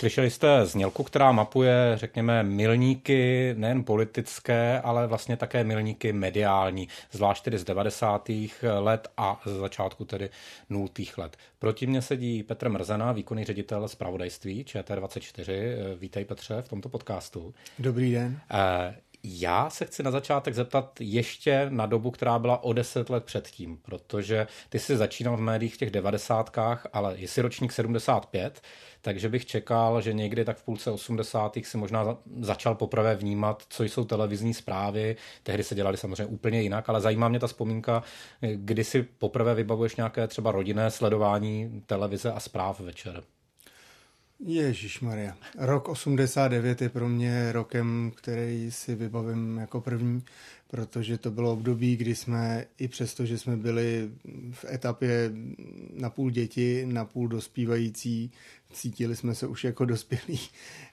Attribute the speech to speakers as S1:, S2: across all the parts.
S1: Slyšeli jste znělku, která mapuje, řekněme, milníky nejen politické, ale vlastně také milníky mediální, zvlášť tedy z 90. let a z začátku tedy 0. let. Proti mně sedí Petr Mrzena, výkonný ředitel zpravodajství ČT24. Vítej Petře v tomto podcastu.
S2: Dobrý den.
S1: Já se chci na začátek zeptat ještě na dobu, která byla o deset let předtím, protože ty jsi začínal v médiích v těch devadesátkách, ale jsi ročník 75, takže bych čekal, že někdy tak v půlce 80. si možná začal poprvé vnímat, co jsou televizní zprávy. Tehdy se dělali samozřejmě úplně jinak, ale zajímá mě ta vzpomínka, kdy si poprvé vybavuješ nějaké třeba rodinné sledování televize a zpráv večer.
S2: Ježíš Maria. Rok 89 je pro mě rokem, který si vybavím jako první, protože to bylo období, kdy jsme i přesto, že jsme byli v etapě na půl děti, na půl dospívající, cítili jsme se už jako dospělí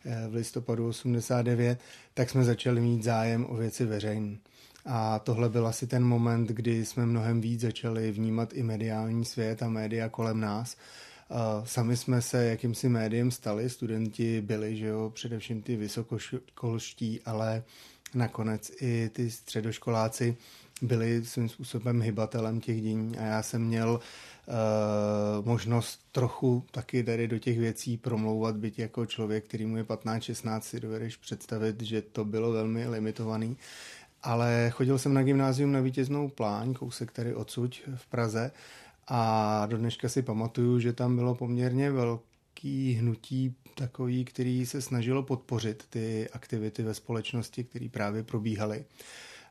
S2: eh, v listopadu 89, tak jsme začali mít zájem o věci veřejné. A tohle byl asi ten moment, kdy jsme mnohem víc začali vnímat i mediální svět a média kolem nás Sami jsme se jakýmsi médiem stali, studenti byli, že jo, především ty vysokoškolští, ale nakonec i ty středoškoláci byli svým způsobem hybatelem těch dění a já jsem měl uh, možnost trochu taky tady do těch věcí promlouvat, byť jako člověk, který mu je 15-16, si dovedeš představit, že to bylo velmi limitovaný. Ale chodil jsem na gymnázium na vítěznou pláň, kousek tady odsuť v Praze a do dneška si pamatuju, že tam bylo poměrně velký hnutí takový, který se snažilo podpořit ty aktivity ve společnosti, které právě probíhaly.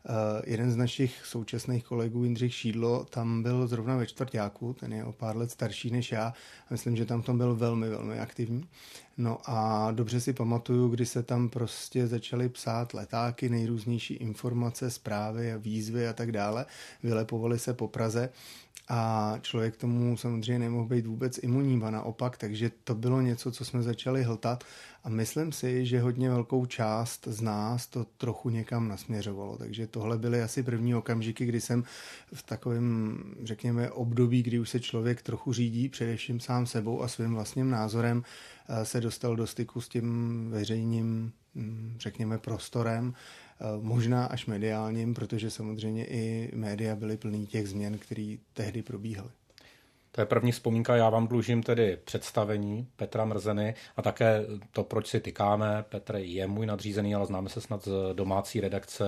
S2: Uh, jeden z našich současných kolegů, Jindřich Šídlo, tam byl zrovna ve čtvrtáku, ten je o pár let starší než já. Myslím, že tam tom byl velmi, velmi aktivní. No a dobře si pamatuju, kdy se tam prostě začaly psát letáky, nejrůznější informace, zprávy a výzvy a tak dále. Vylepovaly se po Praze a člověk tomu samozřejmě nemohl být vůbec imunní, a naopak, takže to bylo něco, co jsme začali hltat. A myslím si, že hodně velkou část z nás to trochu někam nasměřovalo, takže tohle byly asi první okamžiky, kdy jsem v takovém, řekněme, období, kdy už se člověk trochu řídí, především sám sebou a svým vlastním názorem, eh, se dostal do styku s tím veřejným, hm, řekněme, prostorem možná až mediálním, protože samozřejmě i média byly plný těch změn, které tehdy probíhaly.
S1: To je první vzpomínka. Já vám dlužím tedy představení Petra Mrzeny a také to, proč si tykáme. Petr je můj nadřízený, ale známe se snad z domácí redakce,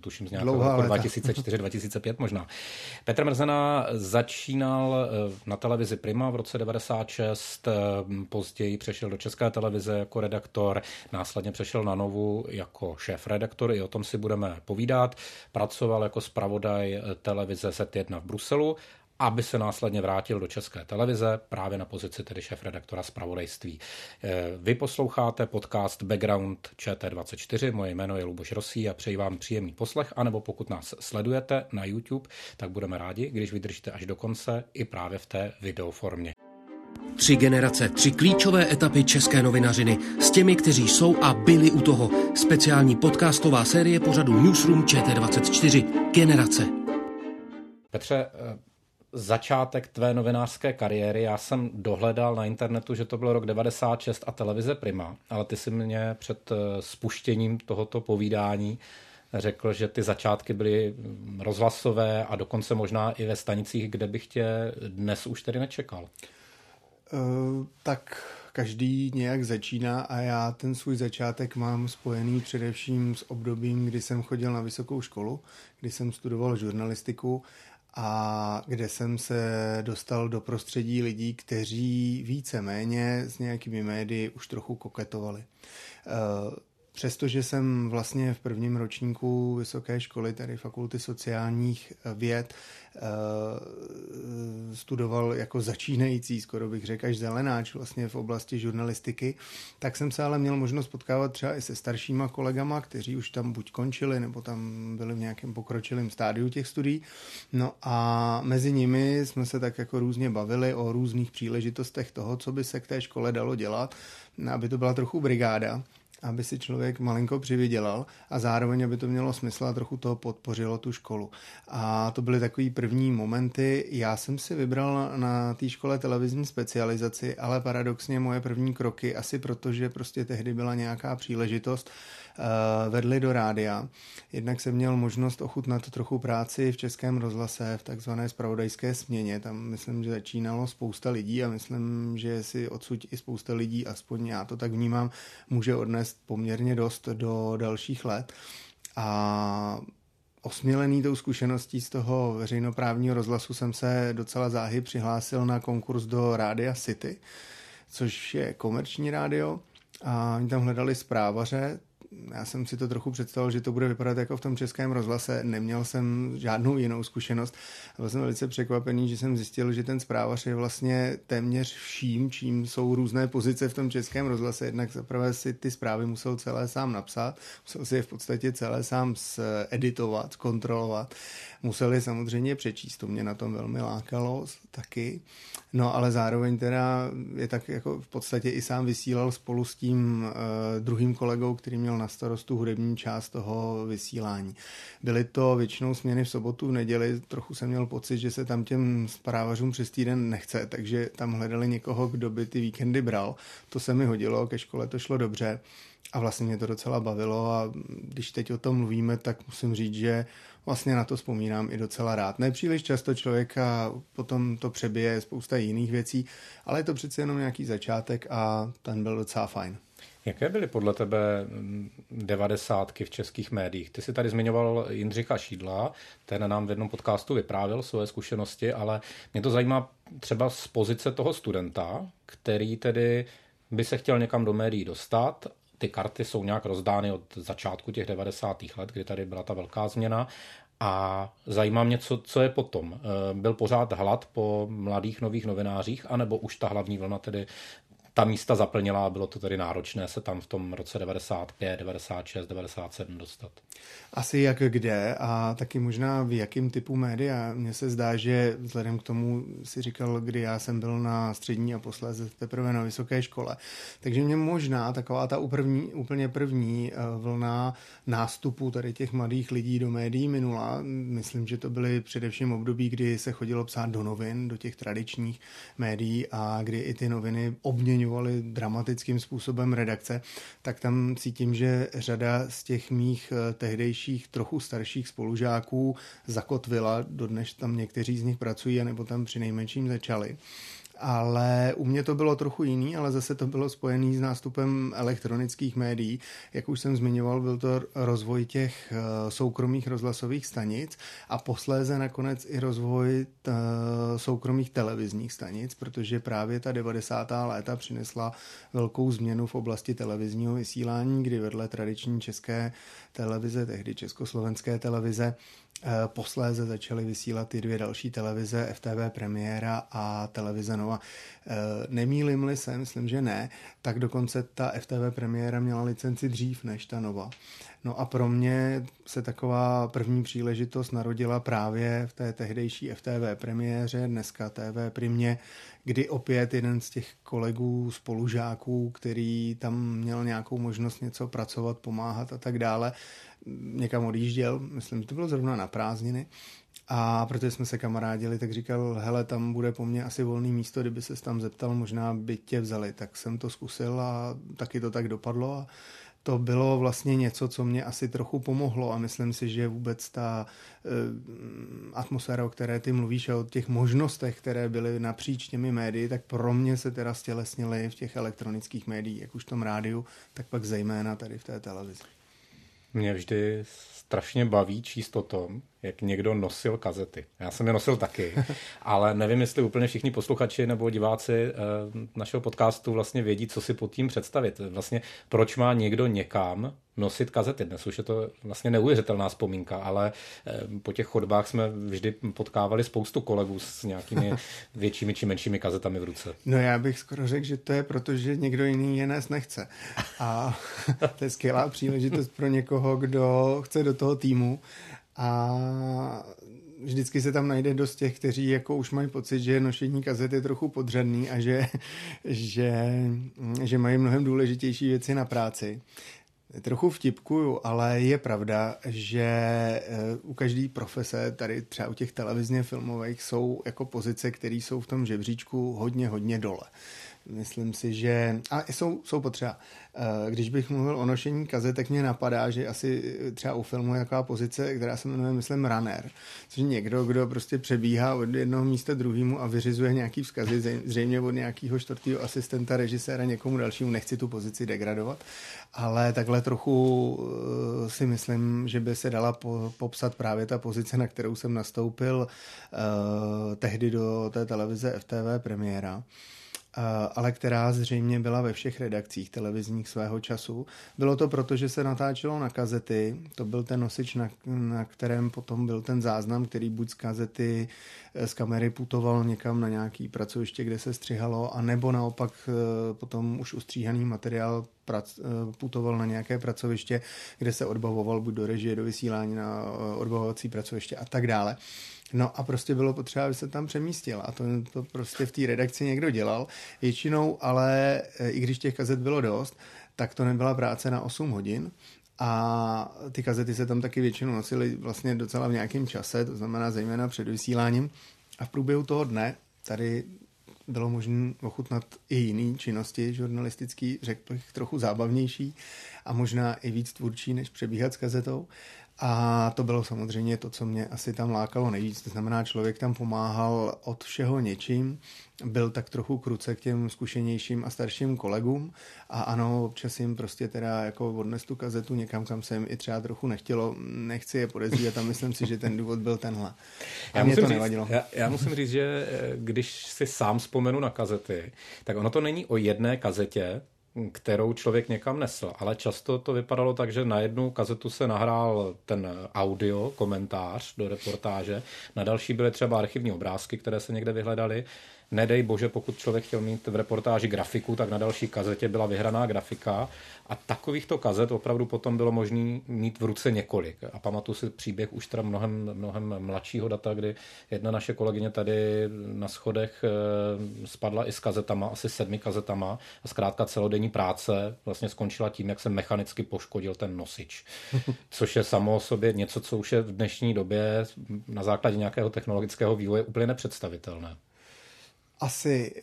S1: tuším z nějakého roku 2004-2005 možná. Petr Mrzena začínal eh, na televizi Prima v roce 96, eh, později přešel do České televize jako redaktor, následně přešel na Novu jako šéf-redaktor, i o tom si budeme povídat. Pracoval jako zpravodaj eh, televize Z1 v Bruselu aby se následně vrátil do České televize právě na pozici tedy šéf-redaktora zpravodajství. Eh, vy posloucháte podcast Background ČT24, moje jméno je Luboš Rosí a přeji vám příjemný poslech, anebo pokud nás sledujete na YouTube, tak budeme rádi, když vydržíte až do konce i právě v té videoformě.
S3: Tři generace, tři klíčové etapy české novinařiny s těmi, kteří jsou a byli u toho. Speciální podcastová série pořadu Newsroom ČT24. Generace.
S1: Petře, eh, začátek tvé novinářské kariéry. Já jsem dohledal na internetu, že to byl rok 96 a televize Prima, ale ty si mě před eh, spuštěním tohoto povídání řekl, že ty začátky byly rozhlasové a dokonce možná i ve stanicích, kde bych tě dnes už tedy nečekal.
S2: Uh, tak každý nějak začíná a já ten svůj začátek mám spojený především s obdobím, kdy jsem chodil na vysokou školu, kdy jsem studoval žurnalistiku a kde jsem se dostal do prostředí lidí, kteří více méně s nějakými médii už trochu koketovali. Eh, Přestože jsem vlastně v prvním ročníku vysoké školy, tedy fakulty sociálních věd, eh, studoval jako začínající, skoro bych řekl, až zelenáč vlastně v oblasti žurnalistiky, tak jsem se ale měl možnost potkávat třeba i se staršíma kolegama, kteří už tam buď končili, nebo tam byli v nějakém pokročilém stádiu těch studií. No a mezi nimi jsme se tak jako různě bavili o různých příležitostech toho, co by se k té škole dalo dělat, aby to byla trochu brigáda aby si člověk malinko přivydělal a zároveň, aby to mělo smysl a trochu to podpořilo tu školu. A to byly takový první momenty. Já jsem si vybral na té škole televizní specializaci, ale paradoxně moje první kroky, asi protože prostě tehdy byla nějaká příležitost, vedli do rádia. Jednak jsem měl možnost ochutnat trochu práci v Českém rozhlase v takzvané spravodajské směně. Tam myslím, že začínalo spousta lidí a myslím, že si odsud i spousta lidí, aspoň já to tak vnímám, může odnést poměrně dost do dalších let. A osmělený tou zkušeností z toho veřejnoprávního rozhlasu jsem se docela záhy přihlásil na konkurs do Rádia City, což je komerční rádio a oni tam hledali zprávaře, já jsem si to trochu představil, že to bude vypadat jako v tom českém rozhlase. Neměl jsem žádnou jinou zkušenost. Byl jsem velice překvapený, že jsem zjistil, že ten zprávař je vlastně téměř vším, čím jsou různé pozice v tom českém rozhlase. Jednak zaprvé si ty zprávy musel celé sám napsat, musel si je v podstatě celé sám editovat, kontrolovat. Museli samozřejmě přečíst, to mě na tom velmi lákalo taky. No ale zároveň teda je tak jako v podstatě i sám vysílal spolu s tím uh, druhým kolegou, který měl na starost tu hudební část toho vysílání. Byly to většinou směny v sobotu, v neděli, trochu jsem měl pocit, že se tam těm zprávařům přes týden nechce, takže tam hledali někoho, kdo by ty víkendy bral. To se mi hodilo, ke škole to šlo dobře a vlastně mě to docela bavilo a když teď o tom mluvíme, tak musím říct, že vlastně na to vzpomínám i docela rád. Nepříliš často člověka potom to přebije spousta jiných věcí, ale je to přece jenom nějaký začátek a ten byl docela fajn.
S1: Jaké byly podle tebe devadesátky v českých médiích? Ty jsi tady zmiňoval Jindřicha Šídla, ten nám v jednom podcastu vyprávěl svoje zkušenosti, ale mě to zajímá třeba z pozice toho studenta, který tedy by se chtěl někam do médií dostat. Ty karty jsou nějak rozdány od začátku těch 90. let, kdy tady byla ta velká změna. A zajímá mě, co, co je potom. Byl pořád hlad po mladých nových novinářích, anebo už ta hlavní vlna tedy ta místa zaplnila a bylo to tedy náročné se tam v tom roce 95, 96, 97 dostat.
S2: Asi jak kde a taky možná v jakým typu média. Mně se zdá, že vzhledem k tomu si říkal, kdy já jsem byl na střední a posléze teprve na vysoké škole. Takže mě možná taková ta první, úplně první eh, vlna nástupu tady těch mladých lidí do médií minula. Myslím, že to byly především období, kdy se chodilo psát do novin, do těch tradičních médií a kdy i ty noviny obměňovaly dramatickým způsobem redakce, tak tam cítím, že řada z těch mých eh, tehdejších trochu starších spolužáků zakotvila, dodnes tam někteří z nich pracují, nebo tam při nejmenším začali ale u mě to bylo trochu jiný, ale zase to bylo spojené s nástupem elektronických médií. Jak už jsem zmiňoval, byl to rozvoj těch eh, soukromých rozhlasových stanic a posléze nakonec i rozvoj eh, soukromých televizních stanic, protože právě ta 90. léta přinesla velkou změnu v oblasti televizního vysílání, kdy vedle tradiční české televize, tehdy československé televize, posléze začaly vysílat ty dvě další televize, FTV Premiéra a Televize Nova. Eh, nemýlim-li se, myslím, že ne, tak dokonce ta FTV Premiéra měla licenci dřív než ta Nova. No a pro mě se taková první příležitost narodila právě v té tehdejší FTV premiéře, dneska TV Primě, kdy opět jeden z těch kolegů, spolužáků, který tam měl nějakou možnost něco pracovat, pomáhat a tak dále, někam odjížděl, myslím, že to bylo zrovna na prázdniny, a protože jsme se kamarádili, tak říkal, hele, tam bude po mně asi volný místo, kdyby se tam zeptal, možná by tě vzali. Tak jsem to zkusil a taky to tak dopadlo a to bylo vlastně něco, co mě asi trochu pomohlo a myslím si, že vůbec ta uh, atmosféra, o které ty mluvíš a o těch možnostech, které byly napříč těmi médii, tak pro mě se teda stělesnily v těch elektronických médiích, jak už v tom rádiu, tak pak zejména tady v té televizi.
S1: Mě vždy strašně baví číst o tom, jak někdo nosil kazety. Já jsem je nosil taky, ale nevím, jestli úplně všichni posluchači nebo diváci eh, našeho podcastu vlastně vědí, co si pod tím představit. Vlastně proč má někdo někam nosit kazety. Dnes už je to vlastně neuvěřitelná vzpomínka, ale eh, po těch chodbách jsme vždy potkávali spoustu kolegů s nějakými většími či menšími kazetami v ruce.
S2: No já bych skoro řekl, že to je proto, že někdo jiný je nás nechce. A to je skvělá příležitost pro někoho, kdo chce do toho týmu a vždycky se tam najde dost těch, kteří jako už mají pocit, že nošení kazet je trochu podřadný a že, že, že mají mnohem důležitější věci na práci. Trochu vtipkuju, ale je pravda, že eh, u každé profese, tady třeba u těch televizně filmových, jsou jako pozice, které jsou v tom žebříčku hodně, hodně dole. Myslím si, že... A jsou, jsou potřeba. Eh, když bych mluvil o nošení kazet, tak mě napadá, že asi třeba u filmu je pozice, která se jmenuje, myslím, runner. Což je někdo, kdo prostě přebíhá od jednoho místa druhému a vyřizuje nějaký vzkazy, zřejmě od nějakého čtvrtého asistenta, režiséra, někomu dalšímu. Nechci tu pozici degradovat, ale takhle trochu eh, si myslím, že by se dala popsat právě ta pozice, na kterou jsem nastoupil uh, tehdy do té televize FTV premiéra ale která zřejmě byla ve všech redakcích televizních svého času. Bylo to proto, že se natáčelo na kazety, to byl ten nosič, na, na kterém potom byl ten záznam, který buď z kazety eh, z kamery putoval někam na nějaký pracoviště, kde se střihalo, a nebo naopak eh, potom už ustříhaný materiál prac, eh, putoval na nějaké pracoviště, kde se odbavoval buď do režie, do vysílání na odbavovací pracoviště a tak dále. No a prostě bylo potřeba, aby se tam přemístil a to, to prostě v té redakci někdo dělal. Většinou, ale e, i když těch kazet bylo dost, tak to nebyla práce na 8 hodin, a ty kazety se tam taky většinou nosily vlastně docela v nějakém čase, to znamená zejména před vysíláním. A v průběhu toho dne tady bylo možné ochutnat i jiné činnosti žurnalistický, řekl bych trochu zábavnější a možná i víc tvůrčí, než přebíhat s kazetou. A to bylo samozřejmě to, co mě asi tam lákalo nejvíc. To znamená, člověk tam pomáhal od všeho něčím, byl tak trochu kruce k těm zkušenějším a starším kolegům a ano, občas jim prostě teda jako odnes tu kazetu někam, kam se jim i třeba trochu nechtělo, nechci je podezřívat a myslím si, že ten důvod byl tenhle. A
S1: já mě to říct, nevadilo. Já, já musím říct, že eh, když si sám vzpomenu na kazety, tak ono to není o jedné kazetě, kterou člověk někam nesl. Ale často to vypadalo tak, že na jednu kazetu se nahrál ten audio, komentář do reportáže, na další byly třeba archivní obrázky, které se někde vyhledaly Nedej bože, pokud člověk chtěl mít v reportáži grafiku, tak na další kazetě byla vyhraná grafika a takovýchto kazet opravdu potom bylo možné mít v ruce několik. A pamatuju si příběh už teda mnohem, mnohem mladšího data, kdy jedna naše kolegyně tady na schodech eh, spadla i s kazetama, asi sedmi kazetama a zkrátka celodenní práce vlastně skončila tím, jak se mechanicky poškodil ten nosič. Což je samo o sobě něco, co už je v dnešní době na základě nějakého technologického vývoje úplně nepředstavitelné.
S2: Asi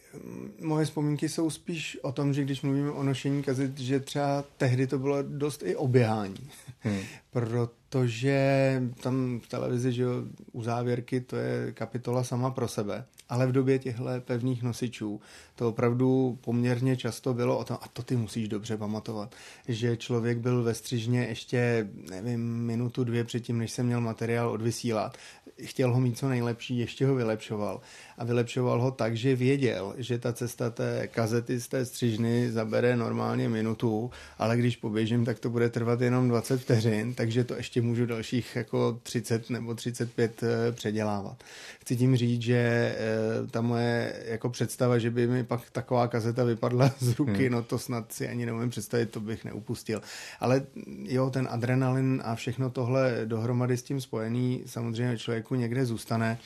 S2: moje vzpomínky jsou spíš o tom, že když mluvíme o nošení kazet, že třeba tehdy to bylo dost i oběhání. Hmm. Protože tam v televizi, že jo, u závěrky to je kapitola sama pro sebe. Ale v době těchto pevných nosičů to opravdu poměrně často bylo o tom, a to ty musíš dobře pamatovat, že člověk byl ve střižně ještě, nevím, minutu, dvě předtím, než se měl materiál odvysílat. Chtěl ho mít co nejlepší, ještě ho vylepšoval. A vylepšoval ho tak, že věděl, že ta cesta té kazety z té střižny zabere normálně minutu, ale když poběžím, tak to bude trvat jenom 20 vteřin, takže to ještě můžu dalších jako 30 nebo 35 eh, předělávat. Chci tím říct, že eh, ta moje jako představa, že by mi pak taková kazeta vypadla z ruky, hmm. no to snad si ani neumím představit, to bych neupustil. Ale jo, ten adrenalin a všechno tohle dohromady s tím spojený samozřejmě člověku někde zůstane.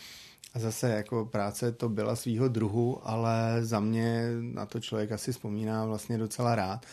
S2: A zase jako práce to byla svýho druhu, ale za mě na to člověk asi vzpomíná vlastně docela rád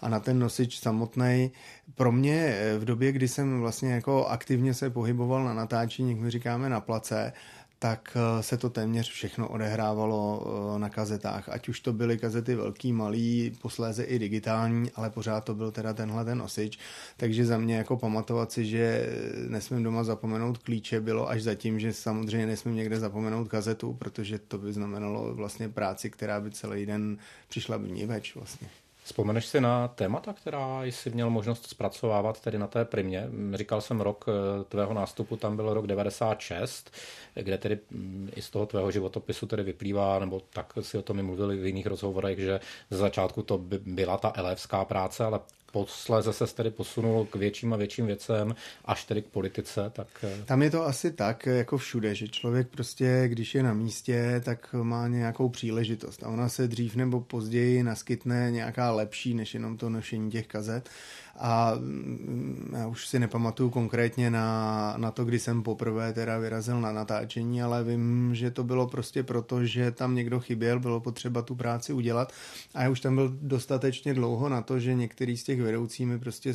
S2: a na ten nosič samotný. Pro mě v době, kdy jsem vlastně jako aktivně se pohyboval na natáčení, jak my říkáme na place, tak eh, se to téměř všechno odehrávalo eh, na kazetách. Ať už to byly kazety velký, malý, posléze i digitální, ale pořád to byl teda tenhle ten nosič. Takže za mě jako pamatovat si, že nesmím doma zapomenout klíče, bylo až zatím, že samozřejmě nesmím někde zapomenout kazetu, protože to by znamenalo vlastně práci, která by celý den přišla by več vlastně.
S1: Vzpomeneš si na témata, která jsi měl možnost zpracovávat tedy na té primě? Říkal jsem rok eh, tvého nástupu, tam byl rok 96, kde tedy mm, i z toho tvého životopisu tedy vyplývá, nebo tak si o tom i mluvili v jiných rozhovorech, že ze začátku to by byla ta elevská práce, ale posléze se tedy posunul k větším a větším věcem, až tedy k politice, tak...
S2: Eh, Tam je to asi tak, jako všude, že člověk prostě, když je na místě, tak má nějakou příležitost. A ona se dřív nebo později naskytne nějaká lepší, než jenom to nošení těch kazet a mm, já už si nepamatuju konkrétně na, na to, kdy jsem poprvé teda vyrazil na natáčení, ale vím, že to bylo prostě proto, že tam někdo chyběl, bylo potřeba tu práci udělat a já už tam byl dostatečně dlouho na to, že některý z těch vedoucí mi prostě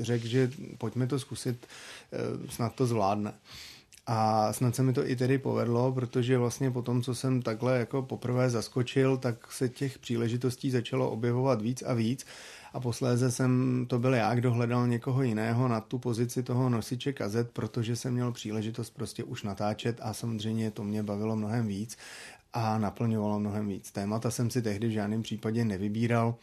S2: řekl, že pojďme to zkusit, eh, snad to zvládne. A snad se mi to i tedy povedlo, protože vlastně po tom, co jsem takhle jako poprvé zaskočil, tak se těch příležitostí začalo objevovat víc a víc a posléze jsem to byl já, kdo hledal někoho jiného na tu pozici toho nosiče kazet, protože jsem měl příležitost prostě už natáčet a samozřejmě to mě bavilo mnohem víc a naplňovalo mnohem víc. Témata jsem si tehdy v žádném případě nevybíral,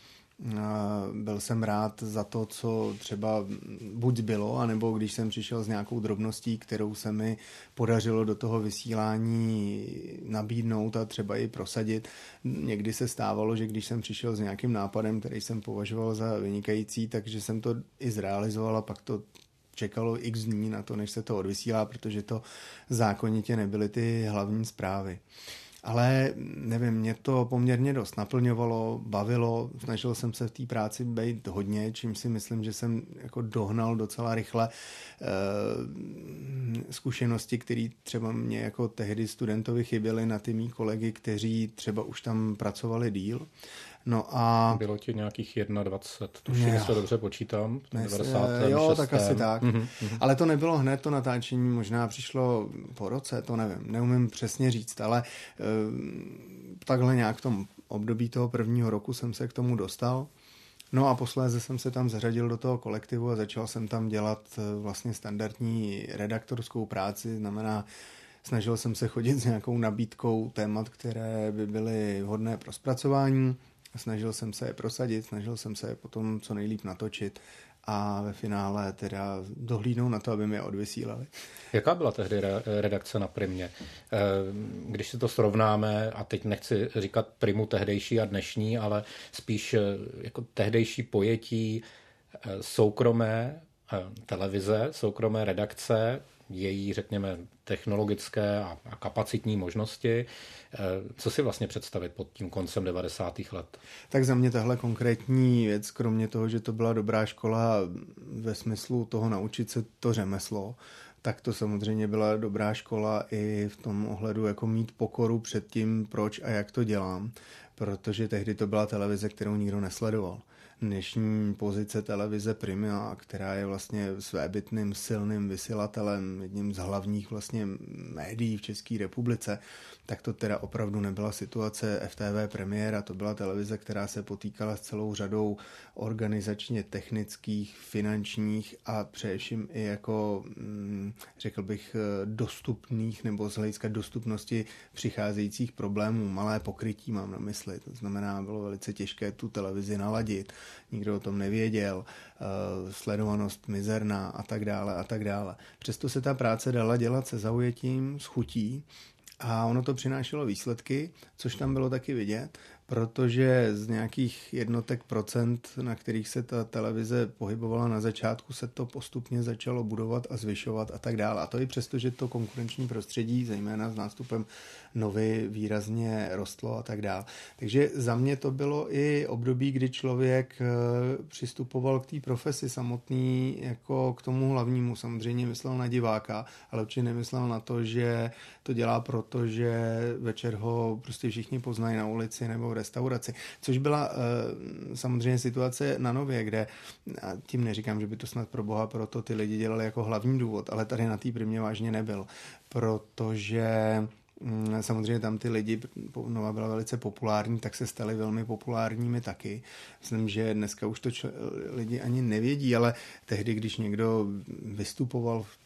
S2: byl jsem rád za to, co třeba buď bylo, anebo když jsem přišel s nějakou drobností, kterou se mi podařilo do toho vysílání nabídnout a třeba i prosadit. Někdy se stávalo, že když jsem přišel s nějakým nápadem, který jsem považoval za vynikající, takže jsem to i zrealizoval a pak to čekalo x dní na to, než se to odvysílá, protože to zákonitě nebyly ty hlavní zprávy ale nevím, mě to poměrně dost naplňovalo, bavilo, snažil jsem se v té práci být hodně, čím si myslím, že jsem jako dohnal docela rychle e, zkušenosti, které třeba mě jako tehdy studentovi chyběly na ty mý kolegy, kteří třeba už tam pracovali díl. No a...
S1: Bylo ti nějakých 21, tuším, jestli dobře počítám, 90.
S2: Jo, tak asi tak. Mm-hmm. Ale to nebylo hned, to natáčení možná přišlo po roce, to nevím, neumím přesně říct, ale e, takhle nějak v tom období toho prvního roku jsem se k tomu dostal. No a posléze jsem se tam zařadil do toho kolektivu a začal jsem tam dělat eh, vlastně standardní redaktorskou práci, znamená snažil jsem se chodit s nějakou nabídkou témat, které by byly vhodné pro zpracování snažil jsem se je prosadit, snažil jsem se je potom co nejlíp natočit a ve finále teda dohlídnout na to, aby mě odvysílali.
S1: Jaká byla tehdy redakce na Primě? Eh, když si to srovnáme, a teď nechci říkat Primu tehdejší a dnešní, ale spíš eh, jako tehdejší pojetí eh, soukromé televize, soukromé redakce, její, řekněme, technologické a, a kapacitní možnosti. Eh, co si vlastně představit pod tím koncem 90. let?
S2: Tak za mě tahle konkrétní věc, kromě toho, že to byla dobrá škola ve smyslu toho naučit se to řemeslo, tak to samozřejmě byla dobrá škola i v tom ohledu jako mít pokoru před tím, proč a jak to dělám, protože tehdy to byla televize, kterou nikdo nesledoval dnešní pozice televize Prima, která je vlastně svébytným silným vysílatelem, jedním z hlavních vlastně médií v České republice, tak to teda opravdu nebyla situace FTV premiéra, to byla televize, která se potýkala s celou řadou organizačně technických, finančních a především i jako, mm, řekl bych, dostupných nebo z hlediska dostupnosti přicházejících problémů. Malé pokrytí mám na mysli, to znamená, bylo velice těžké tu televizi naladit, nikdo o tom nevěděl, eh, sledovanost mizerná a tak dále a tak dále. Přesto se ta práce dala dělat se zaujetím, s chutí a ono to přinášelo výsledky, což tam bylo taky vidět protože z nějakých jednotek procent, na kterých se ta televize pohybovala na začátku, se to postupně začalo budovat a zvyšovat a tak dále. A to i přesto, že to konkurenční prostředí, zejména s nástupem novy, výrazně rostlo a tak dále. Takže za mě to bylo i období, kdy člověk eh, přistupoval k té profesi samotný jako k tomu hlavnímu. Samozřejmě myslel na diváka, ale určitě nemyslel na to, že to dělá proto, že večer ho prostě všichni poznají na ulici nebo restauraci, což byla uh, samozřejmě situace na Nově, kde, a tím neříkám, že by to snad pro boha proto ty lidi dělali jako hlavní důvod, ale tady na té primě vážně nebyl, protože Mm, samozřejmě tam ty lidi, Nova byla velice populární, tak se stali velmi populárními taky. Myslím, že dneska už to čl- lidi ani nevědí, ale tehdy, když někdo vystupoval v,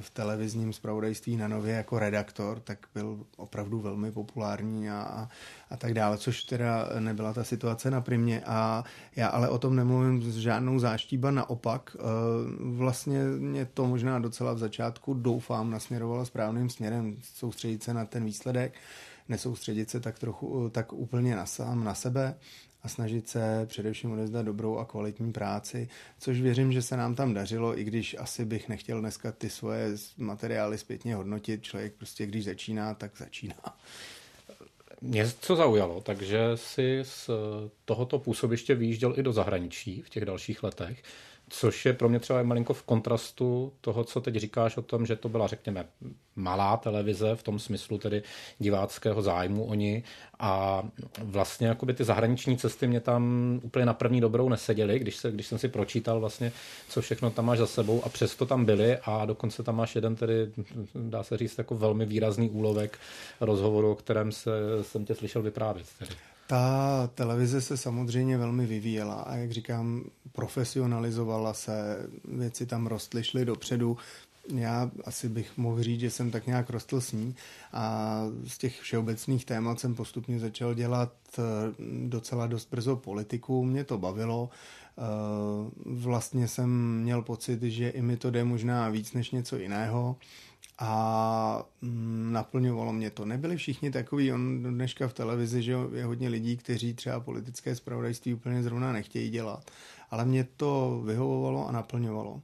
S2: v televizním zpravodajství na Nově jako redaktor, tak byl opravdu velmi populární a, a, a tak dále, což teda nebyla ta situace na primě. A já ale o tom nemluvím s žádnou záštíba, naopak e, vlastně mě to možná docela v začátku doufám nasměrovalo správným směrem, soustředit se na ten ten výsledek, nesoustředit se tak trochu, tak úplně na sám, na sebe a snažit se především odezdat dobrou a kvalitní práci, což věřím, že se nám tam dařilo, i když asi bych nechtěl dneska ty svoje materiály zpětně hodnotit. Člověk prostě, když začíná, tak začíná.
S1: Mě co zaujalo, takže si z tohoto působiště vyjížděl i do zahraničí v těch dalších letech což je pro mě třeba malinko v kontrastu toho, co teď říkáš o tom, že to byla, řekněme, malá televize v tom smyslu tedy diváckého zájmu oni a vlastně jakoby ty zahraniční cesty mě tam úplně na první dobrou neseděly, když, se, když jsem si pročítal vlastně, co všechno tam máš za sebou a přesto tam byli a dokonce tam máš jeden tedy, dá se říct, jako velmi výrazný úlovek rozhovoru, o kterém se, jsem tě slyšel vyprávět. Tedy.
S2: Ta televize se samozřejmě velmi vyvíjela a jak říkám, profesionalizovala se, věci tam rostly, šly dopředu. Já asi bych mohl říct, že jsem tak nějak rostl s ní a z těch všeobecných témat jsem postupně začal dělat eh, docela dost brzo politiku. Mě to bavilo. Eh, vlastně jsem měl pocit, že i mi to jde možná víc než něco jiného a mm, naplňovalo mě to. Nebyli všichni takový, on dneška v televizi, že je hodně lidí, kteří třeba politické spravodajství úplně zrovna nechtějí dělat, ale mě to vyhovovalo a naplňovalo.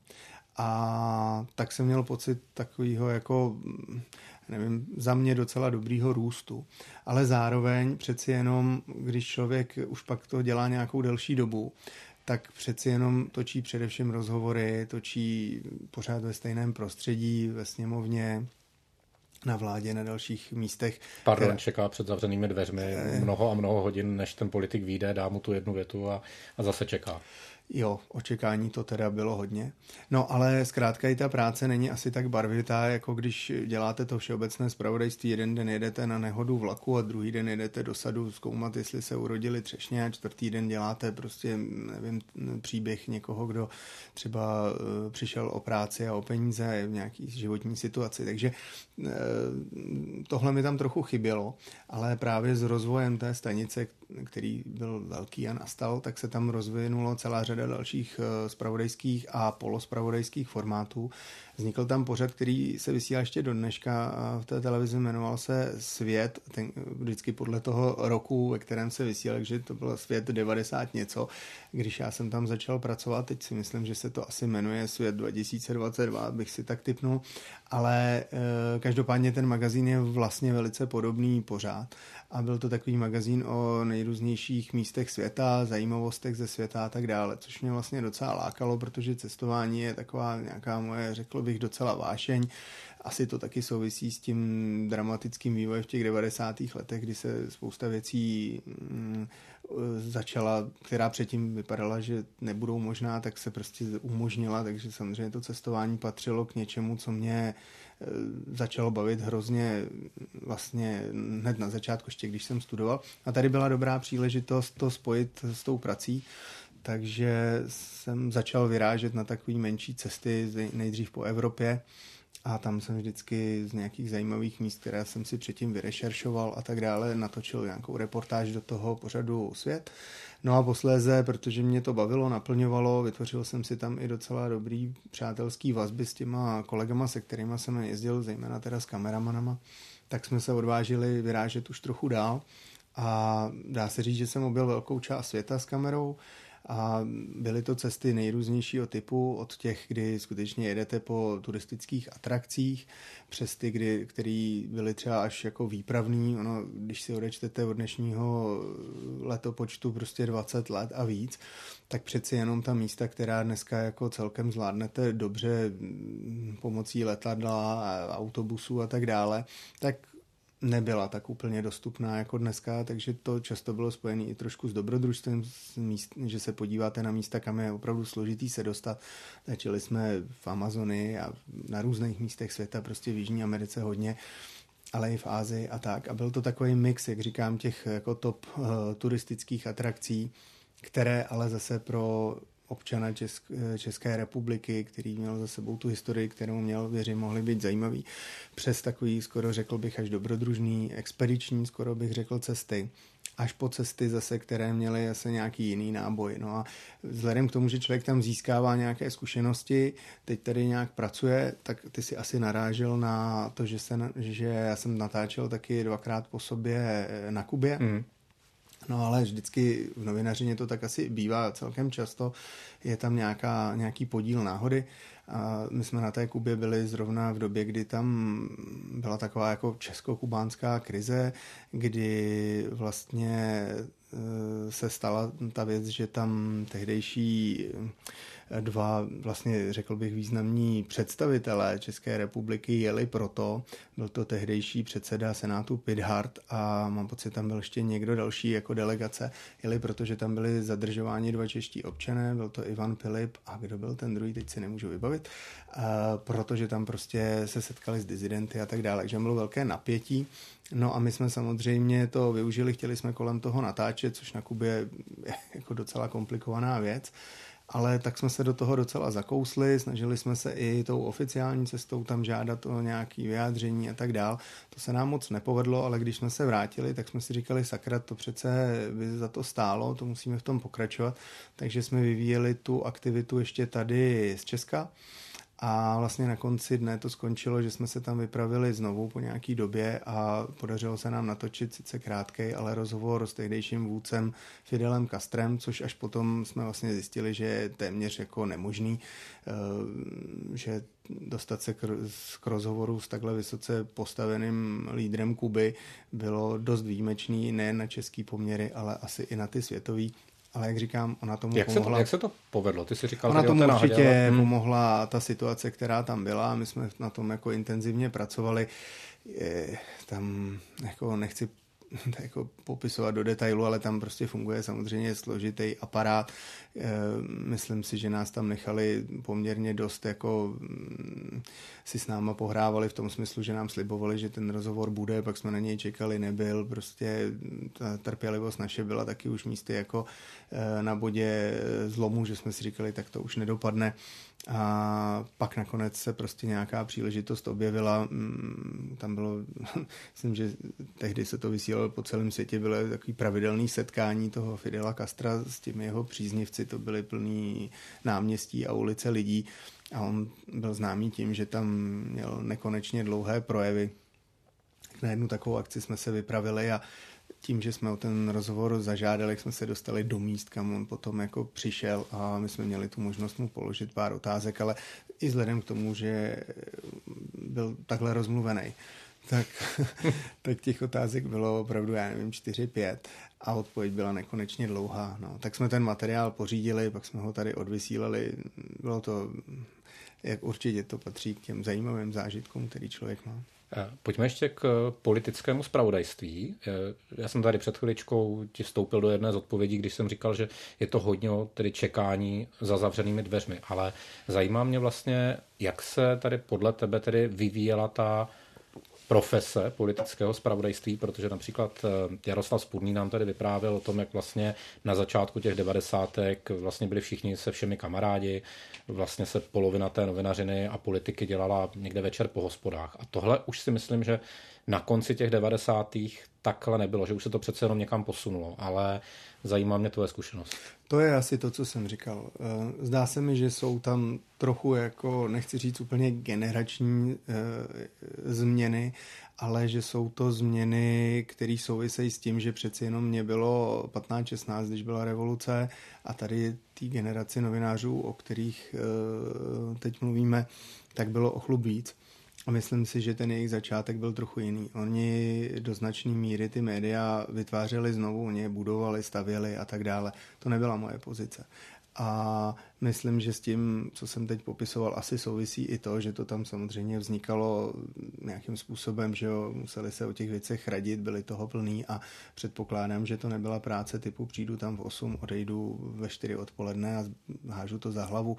S2: A tak jsem měl pocit takového jako, mm, nevím, za mě docela dobrýho růstu. Ale zároveň přeci jenom, když člověk už pak to dělá nějakou delší dobu, tak přeci jenom točí především rozhovory, točí pořád ve stejném prostředí, ve sněmovně, na vládě, na dalších místech.
S1: Pardon, které... čeká před zavřenými dveřmi eh. mnoho a mnoho hodin, než ten politik vyjde, dá mu tu jednu větu a, a zase čeká.
S2: Jo, očekání to teda bylo hodně. No ale zkrátka i ta práce není asi tak barvitá, jako když děláte to všeobecné zpravodajství. Jeden den jedete na nehodu vlaku a druhý den jedete do sadu zkoumat, jestli se urodili třešně a čtvrtý den děláte prostě, nevím, příběh někoho, kdo třeba uh, přišel o práci a o peníze v nějaký životní situaci. Takže uh, tohle mi tam trochu chybělo, ale právě s rozvojem té stanice, který byl velký a nastal, tak se tam rozvinulo celá řada dalších spravodajských eh, a polospravodajských formátů. Vznikl tam pořad, který se vysílá ještě do dneška v té televizi, jmenoval se Svět, ten, vždycky podle toho roku, ve kterém se vysílal, takže to byl Svět 90 něco. Když já jsem tam začal pracovat, teď si myslím, že se to asi jmenuje Svět 2022, bych si tak typnul, ale e, každopádně ten magazín je vlastně velice podobný pořád a byl to takový magazín o nejrůznějších místech světa, zajímavostech ze světa a tak dále, což mě vlastně docela lákalo, protože cestování je taková nějaká moje, řekl bych, docela vášeň. Asi to taky souvisí s tím dramatickým vývojem v těch 90. letech, kdy se spousta věcí mm, začala, která předtím vypadala, že nebudou možná, tak se prostě umožnila, takže samozřejmě to cestování patřilo k něčemu, co mě Eh, začalo bavit hrozně vlastně hned na začátku, ještě když jsem studoval. A tady byla dobrá příležitost to spojit s tou prací, takže jsem začal vyrážet na takové menší cesty, nejdřív po Evropě, a tam jsem vždycky z nějakých zajímavých míst, které jsem si předtím vyrešeršoval a tak dále, natočil nějakou reportáž do toho pořadu Svět. No a posléze, protože mě to bavilo, naplňovalo, vytvořil jsem si tam i docela dobrý přátelský vazby s těma kolegama, se kterými jsem jezdil, zejména teda s kameramanama, tak jsme se odvážili vyrážet už trochu dál. A dá se říct, že jsem objel velkou část světa s kamerou a byly to cesty nejrůznějšího typu, od těch, kdy skutečně jedete po turistických atrakcích, přes ty, kdy, který byly třeba až jako výpravný. Ono, když si odečtete od dnešního letopočtu prostě 20 let a víc, tak přeci jenom ta místa, která dneska jako celkem zvládnete dobře pomocí letadla, autobusů a tak dále, tak nebyla tak úplně dostupná jako dneska, takže to často bylo spojené i trošku s dobrodružstvím, že se podíváte na místa, kam je opravdu složitý se dostat. Začali jsme v Amazonii a na různých místech světa, prostě v Jižní Americe hodně. ale i v Ázii a tak. A byl to takový mix, jak říkám, těch jako top uh, turistických atrakcí, které ale zase pro občana Česk, České republiky, který měl za sebou tu historii, kterou měl, věřím, mohly být zajímavý. Přes takový, skoro řekl bych, až dobrodružný, expediční, skoro bych řekl, cesty až po cesty zase, které měly zase nějaký jiný náboj. No a vzhledem k tomu, že člověk tam získává nějaké zkušenosti, teď tady nějak pracuje, tak ty si asi narážel na to, že, se, že já jsem natáčel taky dvakrát po sobě na Kubě. Mm. No ale vždycky v novinařině to tak asi bývá celkem často, je tam nějaká, nějaký podíl náhody. A my jsme na té Kubě byli zrovna v době, kdy tam byla taková jako česko-kubánská krize, kdy vlastně e, se stala ta věc, že tam tehdejší dva, vlastně řekl bych, významní představitelé České republiky jeli proto. Byl to tehdejší předseda Senátu Pidhart a mám pocit, tam byl ještě někdo další jako delegace. Jeli proto, že tam byli zadržováni dva čeští občané, byl to Ivan Pilip a kdo byl ten druhý, teď si nemůžu vybavit, protože tam prostě se setkali s dizidenty a tak dále. Takže bylo velké napětí. No a my jsme samozřejmě to využili, chtěli jsme kolem toho natáčet, což na Kubě je jako docela komplikovaná věc ale tak jsme se do toho docela zakousli, snažili jsme se i tou oficiální cestou tam žádat o nějaké vyjádření a tak dál. To se nám moc nepovedlo, ale když jsme se vrátili, tak jsme si říkali, sakra, to přece by za to stálo, to musíme v tom pokračovat. Takže jsme vyvíjeli tu aktivitu ještě tady z Česka a vlastně na konci dne to skončilo, že jsme se tam vypravili znovu po nějaký době a podařilo se nám natočit sice krátkej, ale rozhovor s tehdejším vůdcem Fidelem Castrem, což až potom jsme vlastně zjistili, že je téměř jako nemožný, eh, že dostat se k, rozhovoru s takhle vysoce postaveným lídrem Kuby bylo dost výjimečný nejen na český poměry, ale asi i na ty světový ale jak říkám, ona tomu
S1: jak
S2: pomohla.
S1: Se to, jak se to povedlo? Ty jsi říkal,
S2: ona tomu určitě ale... Hmm. pomohla ta situace, která tam byla. My jsme na tom jako intenzivně pracovali. Je, tam jako nechci jako popisovat do detailu, ale tam prostě funguje samozřejmě složitý aparát. Eh, myslím si, že nás tam nechali poměrně dost jako mm, si s náma pohrávali v tom smyslu, že nám slibovali, že ten rozhovor bude, pak jsme na něj čekali, nebyl. Prostě ta trpělivost naše byla taky už místy jako eh, na bodě zlomu, že jsme si říkali, tak to už nedopadne. A pak nakonec se prostě nějaká příležitost objevila. Mm, tam bylo, myslím, že tehdy se to vysílalo po celém světě, bylo takový pravidelný setkání toho Fidela Castra s těmi jeho příznivci, to byly plný náměstí a ulice lidí. A on byl známý tím, že tam měl nekonečně dlouhé projevy. Na jednu takovou akci jsme se vypravili a tím, že jsme o ten rozhovor zažádali, jsme se dostali do míst, kam on potom jako přišel a my jsme měli tu možnost mu položit pár otázek, ale i vzhledem k tomu, že byl takhle rozmluvený, tak, tak těch otázek bylo opravdu, já nevím, čtyři, pět a odpověď byla nekonečně dlouhá. No. Tak jsme ten materiál pořídili, pak jsme ho tady odvysílali. Bylo to, jak určitě to patří k těm zajímavým zážitkům, který člověk má.
S1: Pojďme ještě k eh, politickému spravodajství. Eh, já jsem tady před chviličkou ti vstoupil do jedné z odpovědí, když jsem říkal, že je to hodně tedy čekání za zavřenými dveřmi, ale zajímá mě vlastně, jak se tady podle tebe tedy vyvíjela ta profese politického spravodajství, protože například Jaroslav Spurný nám tady vyprávěl o tom, jak vlastně na začátku těch devadesátek vlastně byli všichni se všemi kamarádi, vlastně se polovina té novinařiny a politiky dělala někde večer po hospodách. A tohle už si myslím, že na konci těch devadesátých takhle nebylo, že už se to přece jenom někam posunulo, ale zajímá mě tvoje zkušenost.
S2: To je asi to, co jsem říkal. Eh, zdá se mi, že jsou tam trochu jako, nechci říct úplně generační e, změny, ale že jsou to změny, které souvisejí s tím, že přeci jenom mě bylo 15-16, když byla revoluce a tady té generaci novinářů, o kterých e, teď mluvíme, tak bylo o víc. A myslím si, že ten jejich začátek byl trochu jiný. Oni do značné míry ty média vytvářeli znovu, oni je budovali, stavěli a tak dále. To nebyla moje pozice. A myslím, že s tím, co jsem teď popisoval, asi souvisí i to, že to tam samozřejmě vznikalo nějakým způsobem, že jo, museli se o těch věcech radit, byli toho plný a předpokládám, že to nebyla práce typu přijdu tam v 8, odejdu ve 4 odpoledne a hážu to za hlavu.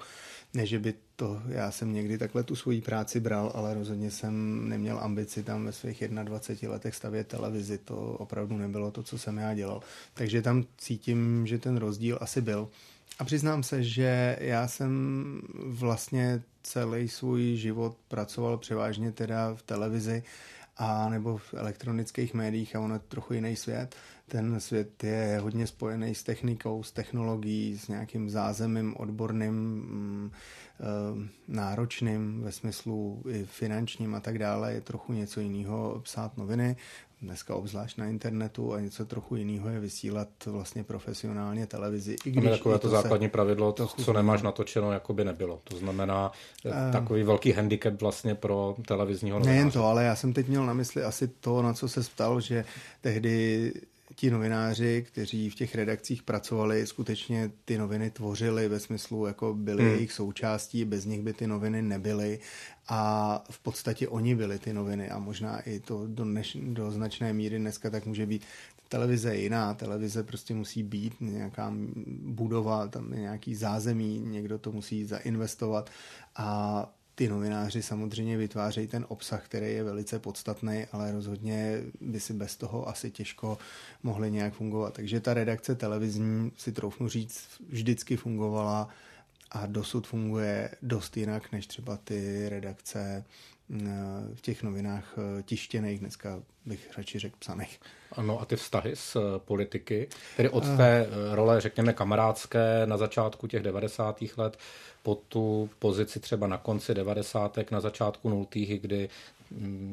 S2: Ne, že by to, já jsem někdy takhle tu svoji práci bral, ale rozhodně jsem neměl ambici tam ve svých 21 letech stavět televizi. To opravdu nebylo to, co jsem já dělal. Takže tam cítím, že ten rozdíl asi byl. A přiznám se, že já jsem vlastně celý svůj život pracoval převážně teda v televizi a nebo v elektronických médiích a ono je trochu jiný svět. Ten svět je hodně spojený s technikou, s technologií, s nějakým zázemím odborným, mm, eh, náročným ve smyslu i finančním a tak dále. Je trochu něco jiného psát noviny dneska obzvlášť na internetu a něco trochu jiného je vysílat vlastně profesionálně televizi.
S1: I když takové to, to základní pravidlo, to, co nemáš natočeno, jako by nebylo. To znamená uh, takový velký handicap vlastně pro televizního
S2: novináře. Nejen to, ale já jsem teď měl na mysli asi to, na co se ptal, že tehdy ti novináři, kteří v těch redakcích pracovali, skutečně ty noviny tvořili ve smyslu, jako byly hmm. jejich součástí, bez nich by ty noviny nebyly a v podstatě oni byli ty noviny a možná i to do, dneš, do značné míry dneska tak může být. Televize je jiná, televize prostě musí být nějaká budova, tam je nějaký zázemí, někdo to musí zainvestovat a ty novináři samozřejmě vytvářejí ten obsah, který je velice podstatný, ale rozhodně by si bez toho asi těžko mohli nějak fungovat. Takže ta redakce televizní, si troufnu říct, vždycky fungovala a dosud funguje dost jinak než třeba ty redakce v těch novinách eh, tištěných, dneska bych radši řekl psaných.
S1: Ano, a ty vztahy s eh, politiky, tedy od té eh, role, řekněme, kamarádské na začátku těch 90. let po tu pozici třeba na konci 90. na začátku nultých, kdy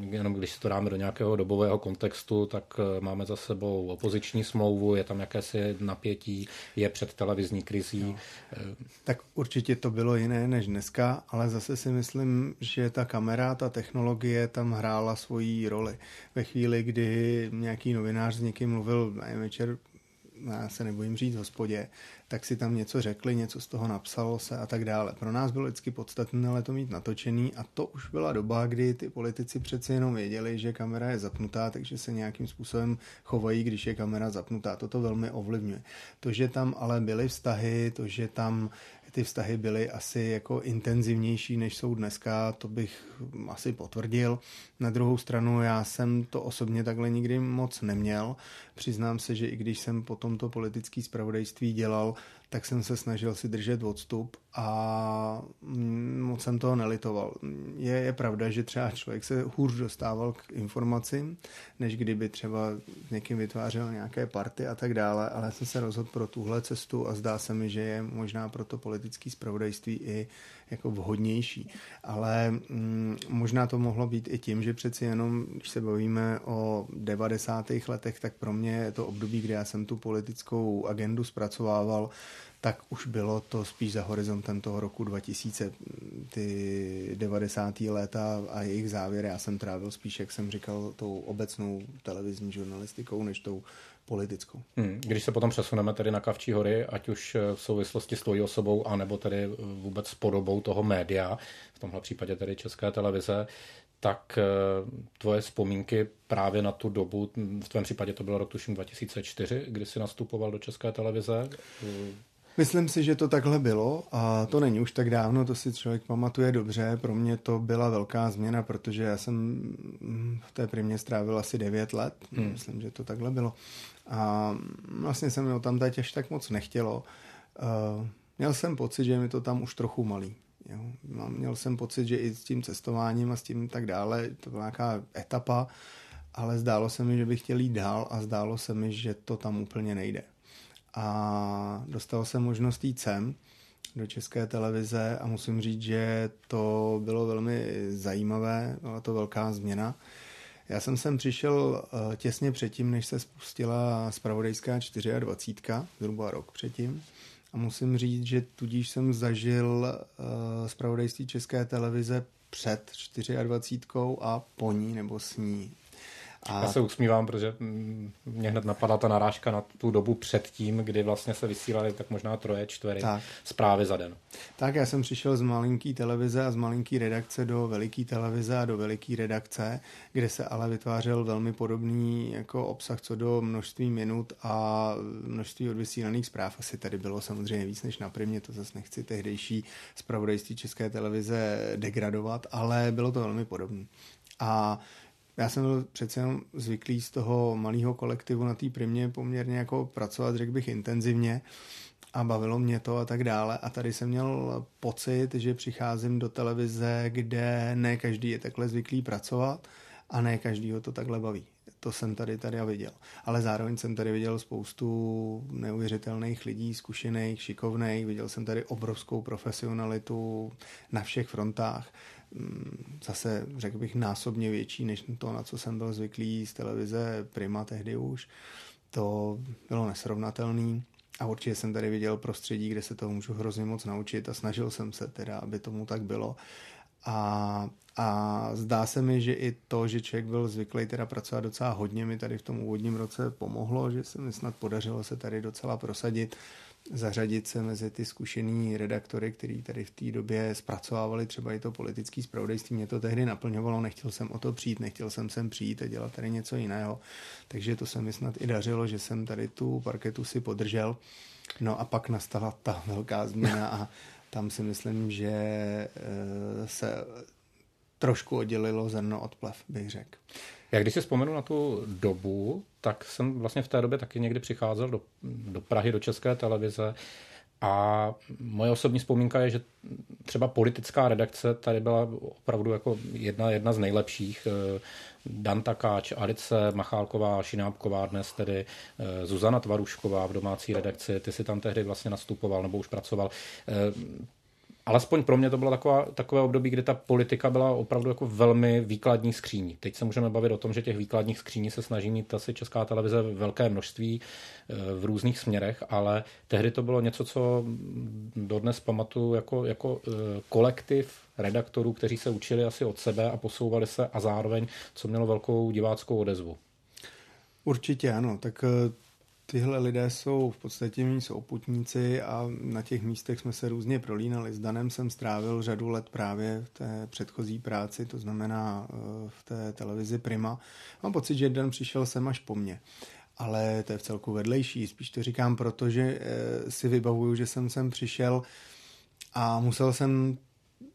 S1: jenom když si to dáme do nějakého dobového kontextu, tak eh, máme za sebou opoziční smlouvu, je tam jakési napětí, je před televizní krizí. No.
S2: Tak určitě to bylo jiné než dneska, ale zase si myslím, že ta kamera, ta technologie tam hrála svoji roli. Ve chvíli, kdy nějaký novinář s někým mluvil na večer já se nebojím říct v hospodě, tak si tam něco řekli, něco z toho napsalo se a tak dále. Pro nás bylo vždycky podstatné ale to mít natočený a to už byla doba, kdy ty politici přeci jenom věděli, že kamera je zapnutá, takže se nějakým způsobem chovají, když je kamera zapnutá. Toto velmi ovlivňuje. To, že tam ale byly vztahy, to, že tam ty vztahy byly asi jako intenzivnější, než jsou dneska, to bych asi potvrdil. Na druhou stranu já jsem to osobně takhle nikdy moc neměl. Přiznám se, že i když jsem potom to politické spravodajství dělal, tak jsem se snažil si držet odstup a mm, moc jsem toho nelitoval. Je, je pravda, že třeba člověk se hůř dostával k informacím, než kdyby třeba s někým vytvářel nějaké party a tak dále, ale jsem se rozhodl pro tuhle cestu a zdá se mi, že je možná pro to politické spravodajství i jako vhodnější. Ale mm, možná to mohlo být i tím, že přeci jenom, když se bavíme o 90. letech, tak pro mě je to období, kdy já jsem tu politickou agendu zpracovával, tak už bylo to spíš za horizontem toho roku 2000, ty 90. léta a jejich závěry. Já jsem trávil spíš, jak jsem říkal, tou obecnou televizní žurnalistikou, než tou politickou.
S1: Hmm. Když se potom přesuneme tedy na Kavčí hory, ať už v souvislosti s tvojí osobou, anebo tedy vůbec s podobou toho média, v tomhle případě tedy České televize, tak eh, tvoje vzpomínky právě na tu dobu, v tvém případě to bylo rok tuším 2004, kdy jsi nastupoval do České televize,
S2: Myslím si, že to takhle bylo a to není už tak dávno, to si člověk pamatuje dobře. Pro mě to byla velká změna, protože já jsem v té primě strávil asi 9 let, hmm. myslím, že to takhle bylo. A vlastně se mi tam teď až tak moc nechtělo. Uh, měl jsem pocit, že mi to tam už trochu malý. Jo. Měl jsem pocit, že i s tím cestováním a s tím tak dále, to byla nějaká etapa, ale zdálo se mi, že bych chtěl jít dál a zdálo se mi, že to tam úplně nejde a dostal jsem možnost jít sem do české televize a musím říct, že to bylo velmi zajímavé, byla to velká změna. Já jsem sem přišel eh, těsně předtím, než se spustila spravodajská 24, zhruba rok předtím. A musím říct, že tudíž jsem zažil spravodajství eh, české televize před 24 a po ní nebo s ní
S1: A... Já se usmívám, protože mm, mě hned napadla ta narážka na tu dobu předtím, kdy vlastně se vysílali tak možná troje, čtvery tak. zprávy za den.
S2: Tak já jsem přišel z malinký televize a z malinký redakce do veliký televize a do veliký redakce, kde se ale vytvářel velmi podobný jako obsah co do množství minut a množství odvysílaných zpráv. Asi tady bylo samozřejmě víc než na primě, to zase nechci tehdejší zpravodajství České televize degradovat, ale bylo to velmi podobné. A já jsem byl přece jenom zvyklý z toho malého kolektivu na té primě poměrně jako pracovat, řekl bych, intenzivně a bavilo mě to a tak dále. A tady jsem měl pocit, že přicházím do televize, kde ne každý je takhle zvyklý pracovat a ne každý ho to takhle baví. To jsem tady tady a viděl. Ale zároveň jsem tady viděl spoustu neuvěřitelných lidí, zkušených, šikovných. Viděl jsem tady obrovskou profesionalitu na všech frontách. Zase řekl bych násobně větší než to, na co jsem byl zvyklý z televize Prima tehdy už. To bylo nesrovnatelný. A určitě jsem tady viděl prostředí, kde se toho můžu hrozně moc naučit a snažil jsem se teda, aby tomu tak bylo. A, a zdá se mi, že i to, že člověk byl zvyklý teda pracovat docela hodně, mi tady v tom úvodním roce pomohlo, že se mi snad podařilo se tady docela prosadit zařadit se mezi ty zkušený redaktory, který tady v té době zpracovávali třeba i to politický zpravodajství. Mě to tehdy naplňovalo, nechtěl jsem o to přijít, nechtěl jsem sem přijít a dělat tady něco jiného. Takže to se mi snad i dařilo, že jsem tady tu parketu si podržel. No a pak nastala ta velká změna a tam si myslím, že eh, se trošku oddělilo zrno od plev, bych řekl.
S1: Já když si vzpomenu na tu dobu, tak jsem vlastně v té době taky někdy přicházel do, do Prahy, do České televize a moje osobní vzpomínka je, že třeba politická redakce tady byla opravdu jako jedna, jedna z nejlepších. Dan Takáč, Alice Machálková, Šinábková, dnes tedy eh, Zuzana Tvarušková v domácí redakci, ty si tam tehdy vlastně nastupoval nebo už pracoval. Alespoň pro mě to bylo taková, takové období, kdy ta politika byla opravdu jako velmi výkladní skříní. Teď se můžeme bavit o tom, že těch výkladních skříní se snaží mít asi česká televize velké množství eh, v různých směrech, ale tehdy to bylo něco, co dodnes pamatuju jako, jako eh, kolektiv redaktorů, kteří se učili asi od sebe a posouvali se a zároveň, co mělo velkou diváckou odezvu.
S2: Určitě ano, tak eh, Tyhle lidé jsou v podstatě mý souputníci a na těch místech jsme se různě prolínali. S Danem jsem strávil řadu let právě v té předchozí práci, to znamená eh, v té televizi Prima. Mám pocit, že Dan přišel sem až po mně. Ale to je v celku vedlejší. Spíš to říkám, protože eh, si vybavuju, že jsem sem přišel a musel jsem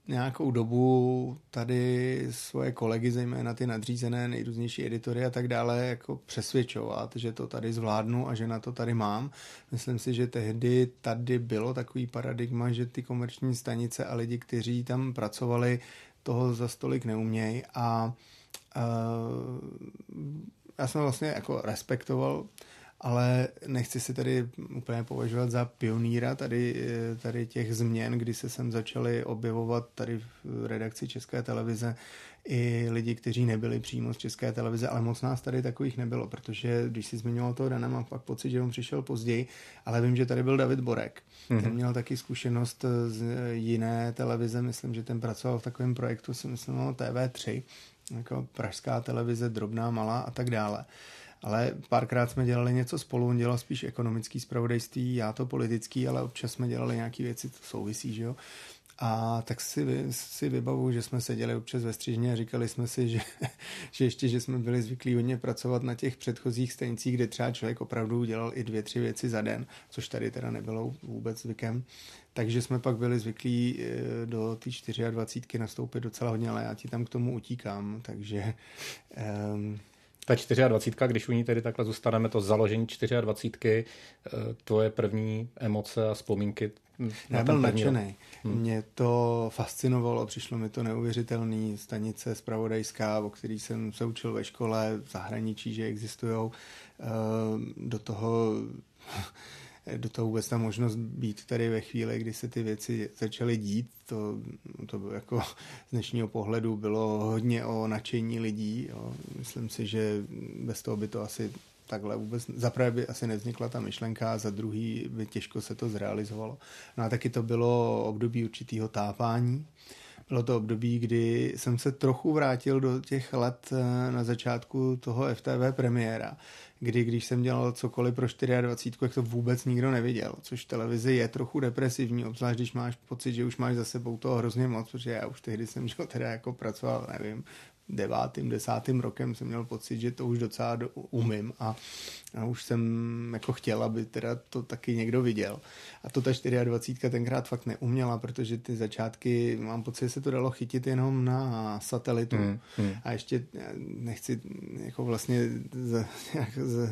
S2: nějakou dobu tady svoje kolegy, zejména ty nadřízené, nejrůznější editory a tak dále, jako přesvědčovat, že to tady zvládnu a že na to tady mám. Myslím si, že tehdy tady bylo takový paradigma, že ty komerční stanice a lidi, kteří tam pracovali, toho za stolik neumějí a uh, já jsem vlastně jako respektoval ale nechci si tady úplně považovat za pionýra tady, tady těch změn, kdy se sem začaly objevovat tady v redakci České televize i lidi, kteří nebyli přímo z České televize, ale moc nás tady takových nebylo, protože když si zmiňoval toho Dana, mám pak pocit, že on přišel později, ale vím, že tady byl David Borek. Mm-hmm. Ten měl taky zkušenost z jiné televize, myslím, že ten pracoval v takovém projektu, si myslím, no, TV3, jako pražská televize, drobná, malá a tak dále ale párkrát jsme dělali něco spolu, on dělal spíš ekonomický zpravodajství, já to politický, ale občas jsme dělali nějaké věci, to souvisí, že jo. A tak si, si vybavu, že jsme seděli občas ve střižně a říkali jsme si, že, že ještě, že jsme byli zvyklí hodně pracovat na těch předchozích stanicích, kde třeba člověk opravdu dělal i dvě, tři věci za den, což tady teda nebylo vůbec zvykem. Takže jsme pak byli zvyklí eh, do té 24 nastoupit docela hodně, ale já ti tam k tomu utíkám, takže um,
S1: ta 24, když u ní tedy takhle zůstaneme, to založení 24, eh, tvoje první emoce a vzpomínky
S2: já byl nadšený. Hmm. Mě to fascinovalo, přišlo mi to neuvěřitelný. Stanice spravodajská, o který jsem se učil ve škole, v zahraničí, že existují. Eh, do toho do toho vůbec ta možnost být tady ve chvíli, kdy se ty věci začaly dít, to, to bylo jako z dnešního pohledu bylo hodně o nadšení lidí. Jo. Myslím si, že bez toho by to asi takhle vůbec, za prvé by asi nevznikla ta myšlenka, a za druhý by těžko se to zrealizovalo. No a taky to bylo období určitého tápání, bylo to období, kdy jsem se trochu vrátil do těch let eh, na začátku toho FTV premiéra, kdy když jsem dělal cokoliv pro 24, jak to vůbec nikdo neviděl, což televizi je trochu depresivní, obzvlášť když máš pocit, že už máš za sebou toho hrozně moc, protože já už tehdy jsem že, teda jako pracoval, nevím, devátým, desátým rokem jsem měl pocit, že to už docela do, umím a, a už jsem jako chtěl, aby teda to taky někdo viděl. A to ta 24 tenkrát fakt neuměla, protože ty začátky, mám pocit, že se to dalo chytit jenom na satelitu. Hmm, hmm. A ještě nechci jako vlastně z, z,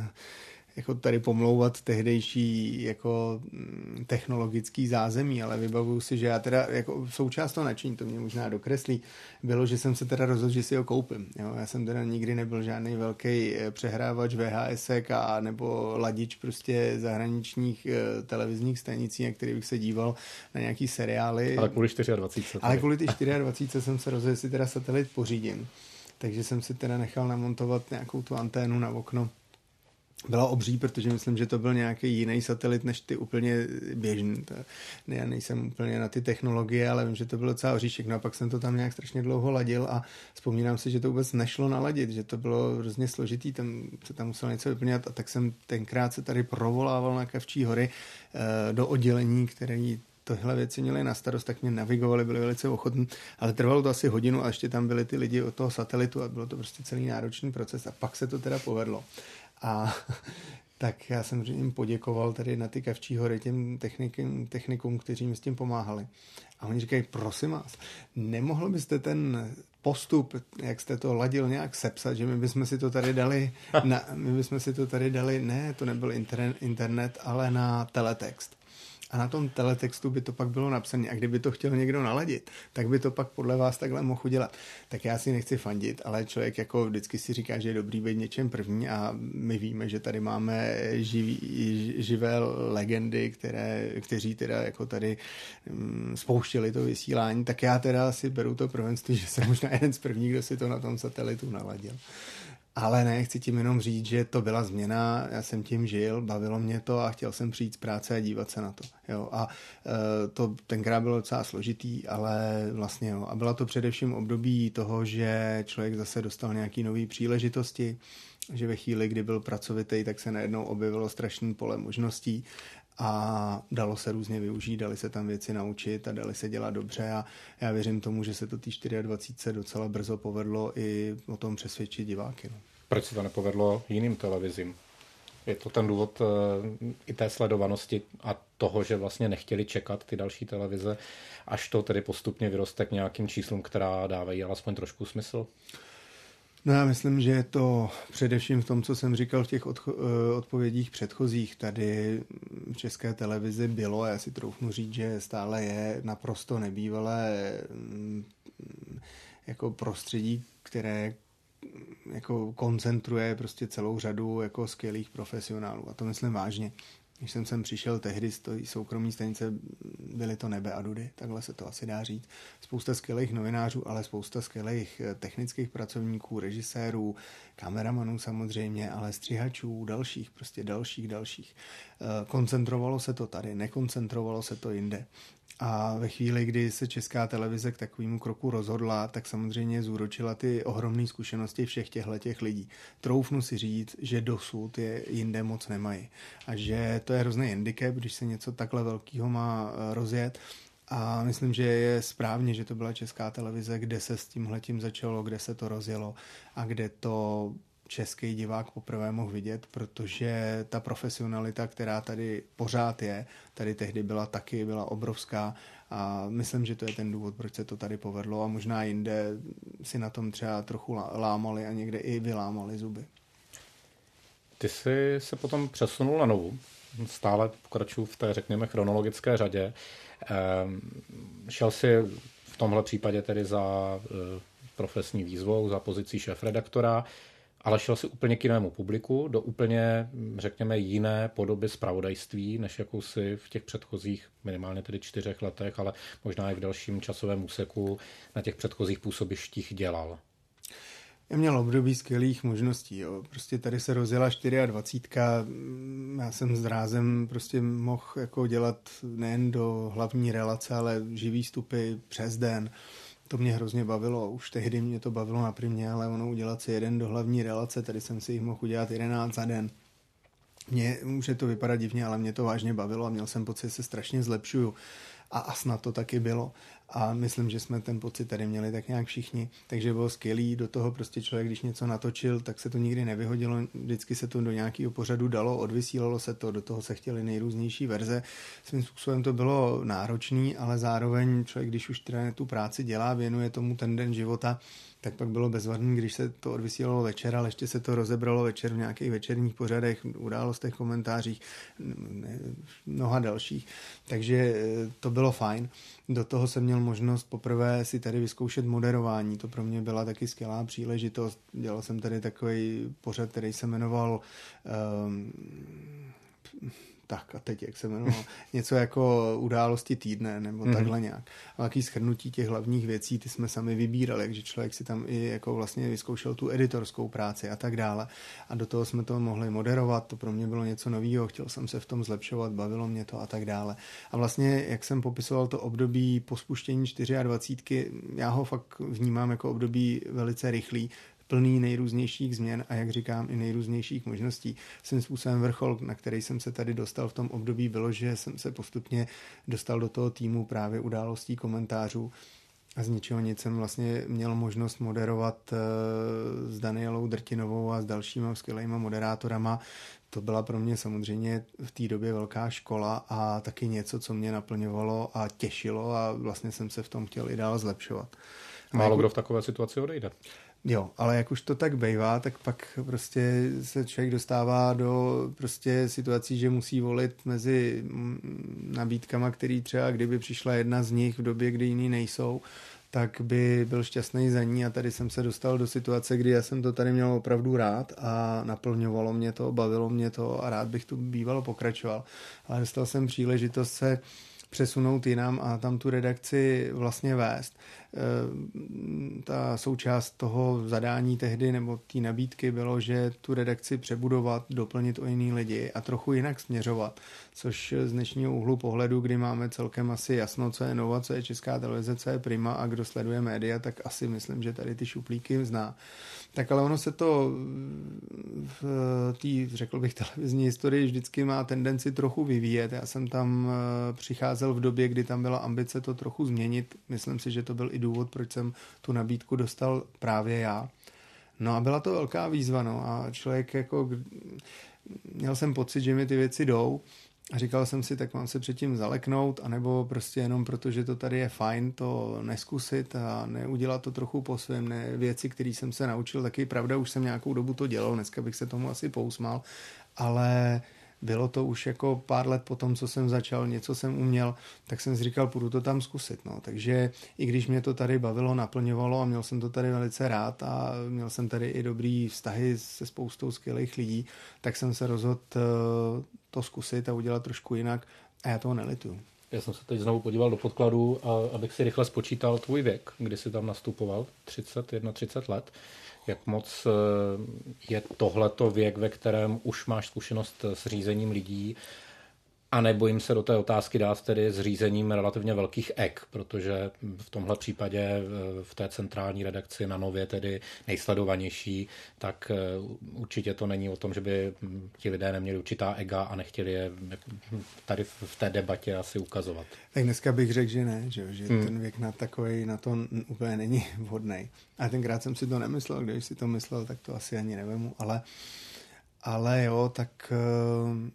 S2: jako tady pomlouvat tehdejší jako mm, technologický zázemí, ale vybavuju si, že já teda jako součást toho nadšení, to mě možná dokreslí, bylo, že jsem se teda rozhodl, že si ho koupím. Jo? Já jsem teda nikdy nebyl žádný velký eh, přehrávač VHS a nebo ladič prostě zahraničních eh, televizních stanicí, na který bych se díval na nějaký seriály.
S1: Ale kvůli 24.
S2: Ale kvůli ty 24 jsem se rozhodl, že si teda satelit pořídím. Takže jsem si teda nechal namontovat nějakou tu anténu na okno byla obří, protože myslím, že to byl nějaký jiný satelit než ty úplně běžný. Ne, já nejsem úplně na ty technologie, ale vím, že to bylo docela oříšek. No a pak jsem to tam nějak strašně dlouho ladil a vzpomínám si, že to vůbec nešlo naladit, že to bylo hrozně složitý, tam se tam musel něco vyplňovat a tak jsem tenkrát se tady provolával na Kavčí hory eh, do oddělení, které tohle věci měli na starost, tak mě navigovali, byli velice ochotní, ale trvalo to asi hodinu a ještě tam byli ty lidi od toho satelitu a bylo to prostě celý náročný proces a pak se to teda povedlo. A tak já jsem jim poděkoval tady na ty Kavčí hory těm technikům, technikům, kteří mi s tím pomáhali. A oni říkají, prosím vás, nemohl byste ten postup, jak jste to ladil, nějak sepsat, že my bychom si to tady dali, na, my bychom si to tady dali, ne, to nebyl internet, ale na teletext a na tom teletextu by to pak bylo napsané. A kdyby to chtěl někdo naladit, tak by to pak podle vás takhle mohl udělat. Tak já si nechci fandit, ale člověk jako vždycky si říká, že je dobrý být něčem první a my víme, že tady máme živý, živé legendy, které, kteří teda jako tady um, spouštěli to vysílání, tak já teda si beru to prvenství, že jsem možná jeden z prvních, kdo si to na tom satelitu naladil. Ale ne, chci tím jenom říct, že to byla změna, já jsem tím žil, bavilo mě to a chtěl jsem přijít z práce a dívat se na to. Jo. A e, to tenkrát bylo docela složitý, ale vlastně jo. A byla to především období toho, že člověk zase dostal nějaký nové příležitosti, že ve chvíli, kdy byl pracovitý, tak se najednou objevilo strašný pole možností a dalo se různě využít, dali se tam věci naučit a dali se dělat dobře a já věřím tomu, že se to té 24 docela brzo povedlo i o tom přesvědčit diváky. No.
S1: Proč se to nepovedlo jiným televizím? Je to ten důvod uh, i té sledovanosti a toho, že vlastně nechtěli čekat ty další televize, až to tedy postupně vyroste k nějakým číslům, která dávají alespoň trošku smysl?
S2: No já myslím, že je to především v tom, co jsem říkal v těch odcho- eh, odpovědích předchozích. Tady v české televizi bylo, a já si troufnu říct, že stále je naprosto nebývalé mm, jako prostředí, které jako koncentruje prostě celou řadu jako skvělých profesionálů. A to myslím vážně. Když jsem sem přišel tehdy z soukromí stanice, byly to nebe a dudy, takhle se to asi dá říct. Spousta skvělých novinářů, ale spousta skvělých eh, technických pracovníků, režisérů, kameramanů samozřejmě, ale střihačů, dalších, prostě dalších, dalších. Eh, koncentrovalo se to tady, nekoncentrovalo se to jinde. A ve chvíli, kdy se česká televize k takovému kroku rozhodla, tak samozřejmě zúročila ty ohromné zkušenosti všech těchto těch lidí. Troufnu si říct, že dosud je jinde moc nemají. A že to je hrozný handicap, když se něco takhle velkého má eh, rozjet. A myslím, že je správně, že to byla česká televize, kde se s tímhletím začalo, kde se to rozjelo a kde to český divák poprvé mohl vidět, protože ta profesionalita, která tady pořád je, tady tehdy byla taky, byla obrovská a myslím, že to je ten důvod, proč se to tady povedlo a možná jinde si na tom třeba trochu lámali a někde i vylámali zuby.
S1: Ty jsi se potom přesunul na novou, stále pokračuju v té, řekněme, chronologické řadě. Ehm, šel si v tomhle případě tedy za eh, profesní výzvou, za pozicí šéf-redaktora ale šel si úplně k jinému publiku, do úplně, řekněme, jiné podoby zpravodajství, než jakou si v těch předchozích minimálně tedy čtyřech letech, ale možná i v dalším časovém úseku na těch předchozích působištích dělal.
S2: Já měl období skvělých možností. Jo. Prostě tady se rozjela 24. Já jsem s rázem prostě mohl jako dělat nejen do hlavní relace, ale živý stupy přes den To mě hrozně bavilo, už tehdy mě to bavilo na primě, ale ono udělat si jeden do hlavní relace, tady jsem si jich mohl udělat jedenáct za den. Mně může to vypadat divně, ale mě to vážně bavilo a měl jsem pocit, že se strašně zlepšuju a, a snad to taky bylo. A myslím, že jsme ten pocit tady měli tak nějak všichni, takže bylo skvělý. Do toho prostě člověk, když něco natočil, tak se to nikdy nevyhodilo, vždycky se to do nějakého pořadu dalo, odvysílalo se to, do toho se chtěly nejrůznější verze. Svým způsobem to bylo náročný, ale zároveň člověk, když už teda tu práci dělá, věnuje tomu ten den života, tak pak bylo bezvadný, když se to odvysílalo večer, ale ještě se to rozebralo večer v nějakých večerních pořadech, událostech, komentářích, mnoha dalších. Takže eh, to bylo fajn. Do toho jsem měl možnost poprvé si tady vyzkoušet moderování. To pro mě byla taky skvělá příležitost. Dělal jsem tady takový pořad, který se jmenoval um, tak a teď, jak se jmenovalo, něco jako události týdne nebo mm-hmm. takhle nějak. A taký schrnutí těch hlavních věcí, ty jsme sami vybírali, takže člověk si tam i jako vlastně vyzkoušel tu editorskou práci a tak dále. A do toho jsme to mohli moderovat, to pro mě bylo něco nového, chtěl jsem se v tom zlepšovat, bavilo mě to a tak dále. A vlastně, jak jsem popisoval to období po spuštění 24, já ho fakt vnímám jako období velice rychlý, plný nejrůznějších změn a jak říkám i nejrůznějších možností. Svým způsobem vrchol, na který jsem se tady dostal v tom období, bylo, že jsem se postupně dostal do toho týmu právě událostí komentářů a z ničeho nic jsem vlastně měl možnost moderovat eh, s Danielou Drtinovou a s dalšíma skvělýma moderátorama. To byla pro mě samozřejmě v té době velká škola a taky něco, co mě naplňovalo a těšilo a vlastně jsem se v tom chtěl i dál zlepšovat.
S1: Málo kdo v takové situaci odejde.
S2: Jo, ale jak už to tak bývá, tak pak prostě se člověk dostává do prostě situací, že musí volit mezi nabídkama, který třeba kdyby přišla jedna z nich v době, kdy jiný nejsou, tak by byl šťastný za ní a tady jsem se dostal do situace, kdy já jsem to tady měl opravdu rád a naplňovalo mě to, bavilo mě to a rád bych tu bývalo pokračoval. Ale dostal jsem příležitost se přesunout jinam a tam tu redakci vlastně vést. Eh, ta součást toho zadání tehdy nebo té nabídky bylo, že tu redakci přebudovat, doplnit o jiný lidi a trochu jinak směřovat, což z dnešního úhlu pohledu, kdy máme celkem asi jasno, co je Nova, co je Česká televize, co je Prima a kdo sleduje média, tak asi myslím, že tady ty šuplíky zná. Tak ale ono se to v té, řekl bych, televizní historii vždycky má tendenci trochu vyvíjet. Já jsem tam eh, přicházel v době, kdy tam byla ambice to trochu změnit. Myslím si, že to byl i důvod, proč jsem tu nabídku dostal právě já. No a byla to velká výzva, no a člověk jako, měl jsem pocit, že mi ty věci jdou a říkal jsem si, tak mám se předtím zaleknout, anebo prostě jenom proto, že to tady je fajn, to neskusit a neudělat to trochu po svém, ne věci, které jsem se naučil, taky pravda, už jsem nějakou dobu to dělal, dneska bych se tomu asi pousmal, ale bylo to už jako pár let po tom, co jsem začal, něco jsem uměl, tak jsem si říkal, půjdu to tam zkusit. No. Takže i když mě to tady bavilo, naplňovalo a měl jsem to tady velice rád a měl jsem tady i dobrý vztahy se spoustou skvělých lidí, tak jsem se rozhodl eh, to zkusit a udělat trošku jinak a já toho nelituju.
S1: Já jsem se teď znovu podíval do podkladů, a abych si rychle spočítal tvůj věk, kdy jsi tam nastupoval, 30, 31 let jak moc eh, je tohleto věk, ve kterém už máš zkušenost s řízením lidí a nebojím se do té otázky dát tedy s řízením relativně velkých ek, protože v tomhle případě eh, v té centrální redakci na Nově tedy nejsledovanější, tak eh, určitě to není o tom, že by ti lidé neměli určitá ega a nechtěli je tady v té debatě asi ukazovat.
S2: Tak dneska bych řekl, že ne, že, že hmm. ten věk na takový na to úplně není vhodný. A tenkrát jsem si to nemyslel, když si to myslel, tak to asi ani nevemu, ale ale jo, tak eh,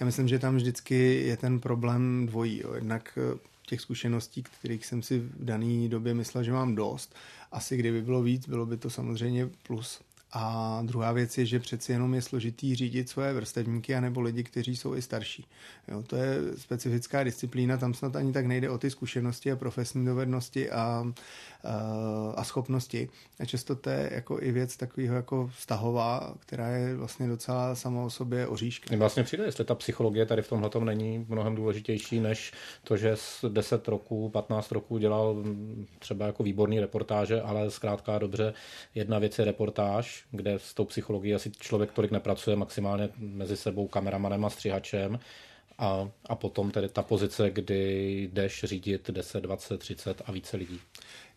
S2: já myslím, že tam vždycky je ten problém dvojí. Jo. Jednak eh, těch zkušeností, kterých jsem si v dané době myslel, že mám dost. Asi kdyby bylo víc, bylo by to samozřejmě plus. A druhá věc je, že přeci jenom je složitý řídit svoje vrstevníky anebo lidi, kteří jsou i starší. Jo, to je specifická disciplína, tam snad ani tak nejde o ty zkušenosti a profesní dovednosti a, a, a schopnosti. A často to je jako i věc takového jako vztahová, která je vlastně docela sama o sobě oříška.
S1: Vlastně přijde, jestli ta psychologie tady v tomhle není mnohem důležitější, než to, že z 10 roků, 15 roků dělal třeba jako výborný reportáže, ale zkrátka dobře, jedna věc je reportáž, kde s tou psychologií asi člověk tolik nepracuje, maximálně mezi sebou kameramanem a střihačem a, a potom tedy ta pozice, kdy jdeš řídit 10, 20, 30 a více lidí.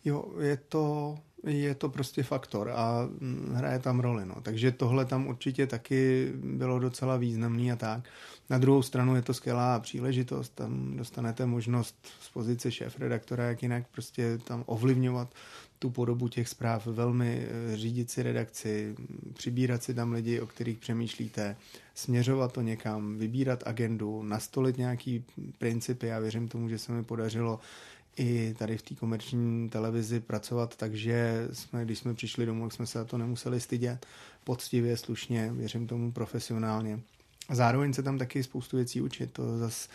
S2: Jo, je to, je to prostě faktor a mm, hraje tam roli. No. Takže tohle tam určitě taky bylo docela významný a tak. Na druhou stranu je to skvělá příležitost, tam dostanete možnost z pozice šéf-redaktora, jak jinak prostě tam ovlivňovat tu podobu těch zpráv, velmi eh, řídit si redakci, přibírat si tam lidi, o kterých přemýšlíte, směřovat to někam, vybírat agendu, nastolit nějaký principy. Já věřím tomu, že se mi podařilo i tady v té komerční televizi pracovat, takže jsme, když jsme přišli domů, jsme se to nemuseli stydět poctivě, slušně, věřím tomu profesionálně. Zároveň se tam taky spoustu věcí učit. To zase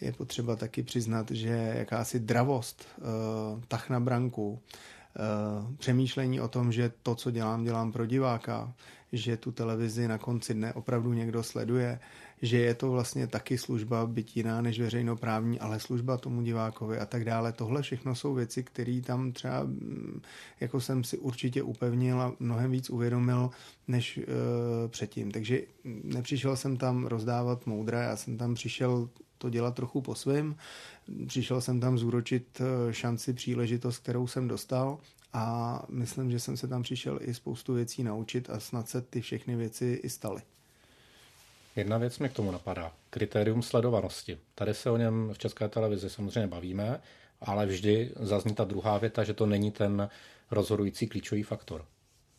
S2: je potřeba taky přiznat, že jakási dravost, uh, tah na branku, uh, přemýšlení o tom, že to, co dělám, dělám pro diváka, že tu televizi na konci dne opravdu někdo sleduje, že je to vlastně taky služba, byť jiná než veřejnoprávní, ale služba tomu divákovi a tak dále. Tohle všechno jsou věci, které tam třeba, mm, jako jsem si určitě upevnil a mnohem víc uvědomil, než uh, předtím. Takže nepřišel jsem tam rozdávat moudra, já jsem tam přišel to dělat trochu po svém. Přišel jsem tam zúročit e, šanci, příležitost, kterou jsem dostal a myslím, že jsem se tam přišel i spoustu věcí naučit a snad se ty všechny věci i staly.
S1: Jedna věc mi k tomu napadá. Kritérium sledovanosti. Tady se o něm v české televizi samozřejmě bavíme, ale vždy zazní ta druhá věta, že to není ten rozhodující klíčový faktor.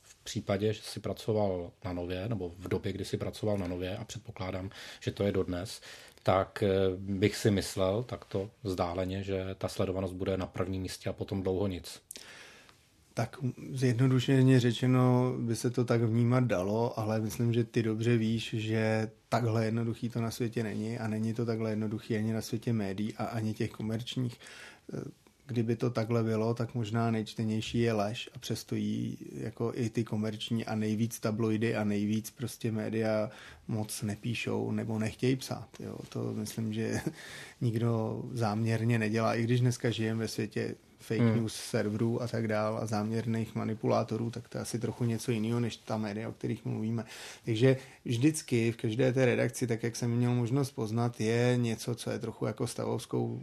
S1: V případě, že si pracoval na nově, nebo v době, kdy si pracoval na nově, a předpokládám, že to je dodnes, tak eh, bych si myslel takto vzdáleně, že ta sledovanost bude na prvním místě a potom dlouho nic.
S2: Tak zjednodušeně řečeno by se to tak vnímat dalo, ale myslím, že ty dobře víš, že takhle jednoduchý to na světě není a není to takhle jednoduchý ani na světě médií a ani těch komerčních. Kdyby to takhle bylo, tak možná nejčtenější je lež a přesto jí jako i ty komerční a nejvíc tabloidy a nejvíc prostě média moc nepíšou nebo nechtějí psát. Jo. To myslím, že nikdo záměrně nedělá, i když dneska žijeme ve světě fake hmm. news serverů a tak dál a záměrných manipulátorů, tak to je asi trochu něco jiného, než ta média, o kterých mluvíme. Takže vždycky v každé té redakci, tak jak jsem měl možnost poznat, je něco, co je trochu jako stavovskou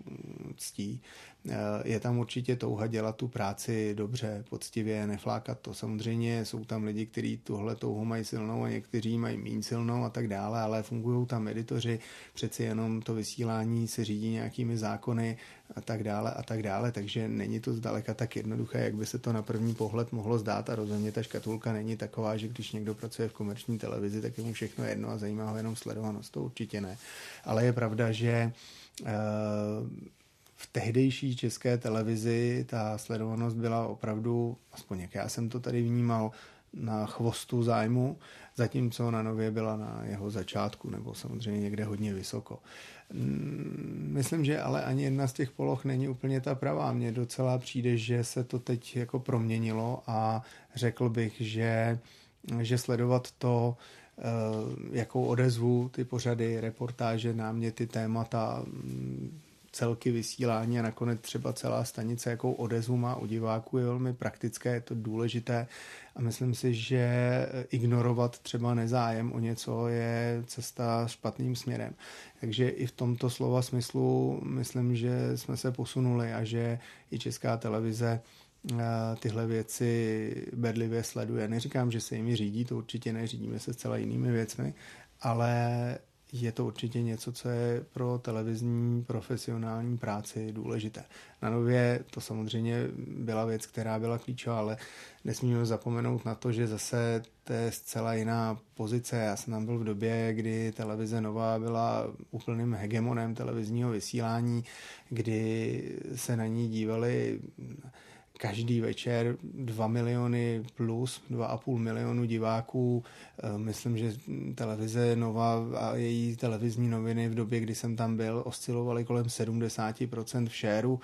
S2: ctí. Eh, je tam určitě touha dělat tu práci dobře, poctivě, neflákat to. Samozřejmě jsou tam lidi, kteří tuhle touhu mají silnou a někteří mají méně silnou a tak dále, ale fungují tam editoři, přeci jenom to vysílání se řídí nějakými zákony a tak dále a tak dále, takže není to zdaleka tak jednoduché, jak by se to na první pohled mohlo zdát a rozhodně ta škatulka není taková, že když někdo pracuje v komerční televizi, tak je mu všechno jedno a zajímá ho jenom sledovanost, to určitě ne. Ale je pravda, že uh, v tehdejší české televizi ta sledovanost byla opravdu, aspoň jak já jsem to tady vnímal, na chvostu zájmu, zatímco na Nově byla na jeho začátku, nebo samozřejmě někde hodně vysoko. Mm, myslím, že ale ani jedna z těch poloh není úplně ta pravá. Mně docela přijde, že se to teď jako proměnilo a řekl bych, že, že sledovat to, eh, jakou odezvu ty pořady, reportáže, náměty, témata, mm, celky vysílání a nakonec třeba celá stanice, jakou odezvu má u diváků, je velmi praktické, je to důležité a myslím si, že ignorovat třeba nezájem o něco je cesta špatným směrem. Takže i v tomto slova smyslu myslím, že jsme se posunuli a že i česká televize eh, tyhle věci bedlivě sleduje. Neříkám, že se jimi řídí, to určitě neřídíme se zcela jinými věcmi, ale je to určitě něco, co je pro televizní profesionální práci důležité. Na nově to samozřejmě byla věc, která byla klíčová, ale nesmíme zapomenout na to, že zase to je zcela jiná pozice. Já jsem tam byl v době, kdy televize Nová byla úplným hegemonem televizního vysílání, kdy se na ní dívali každý večer 2 miliony plus, 2,5 milionu diváků. Eh, myslím, že televize Nova a její televizní noviny v době, kdy jsem tam byl, oscilovaly kolem 70% v šéru.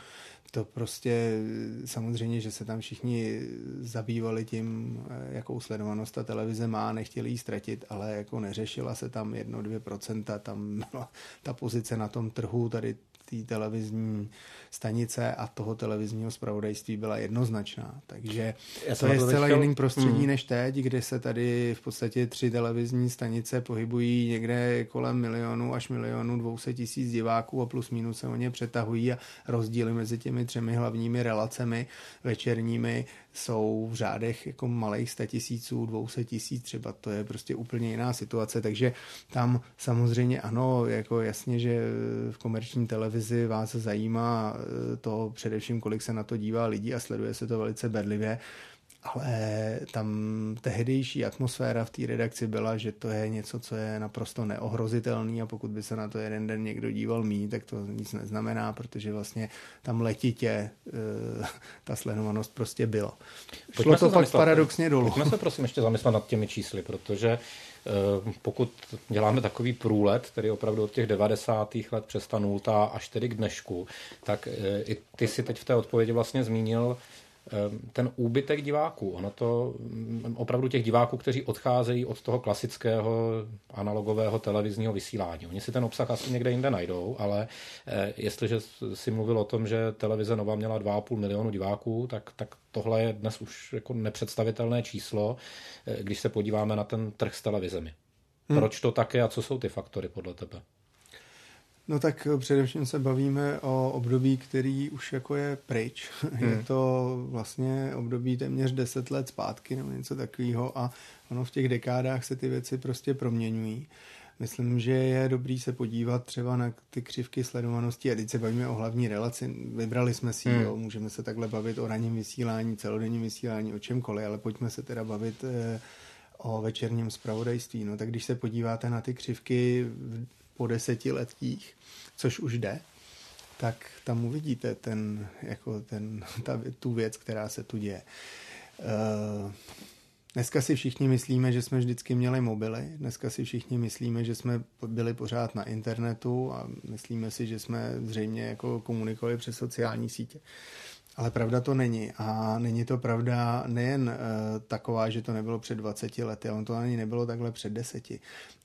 S2: To prostě samozřejmě, že se tam všichni zabývali tím, eh, jakou sledovanost ta televize má, nechtěli ji ztratit, ale jako neřešila se tam 1-2%, tam byla ta pozice na tom trhu, tady té televizní stanice a toho televizního zpravodajství byla jednoznačná. Takže Já to je zcela chtěl... jiný prostředí hmm. než teď, kde se tady v podstatě tři televizní stanice pohybují někde kolem milionu až milionu dvouset tisíc diváků a plus minus se o ně přetahují a rozdíly mezi těmi třemi hlavními relacemi večerními jsou v řádech jako malých sta tisíců, dvouset tisíc třeba, to je prostě úplně jiná situace, takže tam samozřejmě ano, jako jasně, že v komerční televizi vás zajímá eh, to především, kolik se na to dívá lidí a sleduje se to velice bedlivě, ale tam tehdejší atmosféra v té redakci byla, že to je něco, co je naprosto neohrozitelný a pokud by se na to jeden den někdo díval mý, tak to nic neznamená, protože vlastně tam letitě e, ta sledovanost prostě byla. Šlo to pak paradoxně dolů.
S1: Pojďme se prosím ještě zamyslet nad těmi čísly, protože pokud děláme takový průlet, tedy opravdu od těch 90. let přes ta nultá až tedy k dnešku, tak e, i ty si teď v té odpovědi vlastně zmínil, ten úbytek diváků. Ono to mm, opravdu těch diváků, kteří odcházejí od toho klasického analogového televizního vysílání. Oni si ten obsah asi někde jinde najdou, ale eh, jestliže si mluvil o tom, že televize Nova měla 2,5 milionu diváků, tak, tak tohle je dnes už jako nepředstavitelné číslo, eh, když se podíváme na ten trh s televizemi. Hmm. Proč to také a co jsou ty faktory podle tebe?
S2: No tak eh, především se bavíme o období, který už jako je pryč. Hmm. Je to vlastně období téměř 10 let zpátky nebo něco takového a ono v těch dekádách se ty věci prostě proměňují. Myslím, že je dobrý se podívat třeba na ty křivky sledovanosti a teď se bavíme o hlavní relaci. Vybrali jsme si hmm. jo, můžeme se takhle bavit o ranním vysílání, celodenním vysílání, o čemkoliv, ale pojďme se teda bavit eh, o večerním zpravodajství. No tak když se podíváte na ty křivky po desetiletích, což už jde, tak tam uvidíte ten, jako ten, ta, tu věc, která se tu děje. Uh, Dneska si všichni myslíme, že jsme vždycky měli mobily, dneska si všichni myslíme, že jsme byli pořád na internetu a myslíme si, že jsme zřejmě jako komunikovali přes sociální sítě. Ale pravda to není. A není to pravda nejen uh, taková, že to nebylo před 20 lety, ale to ani nebylo takhle před deseti.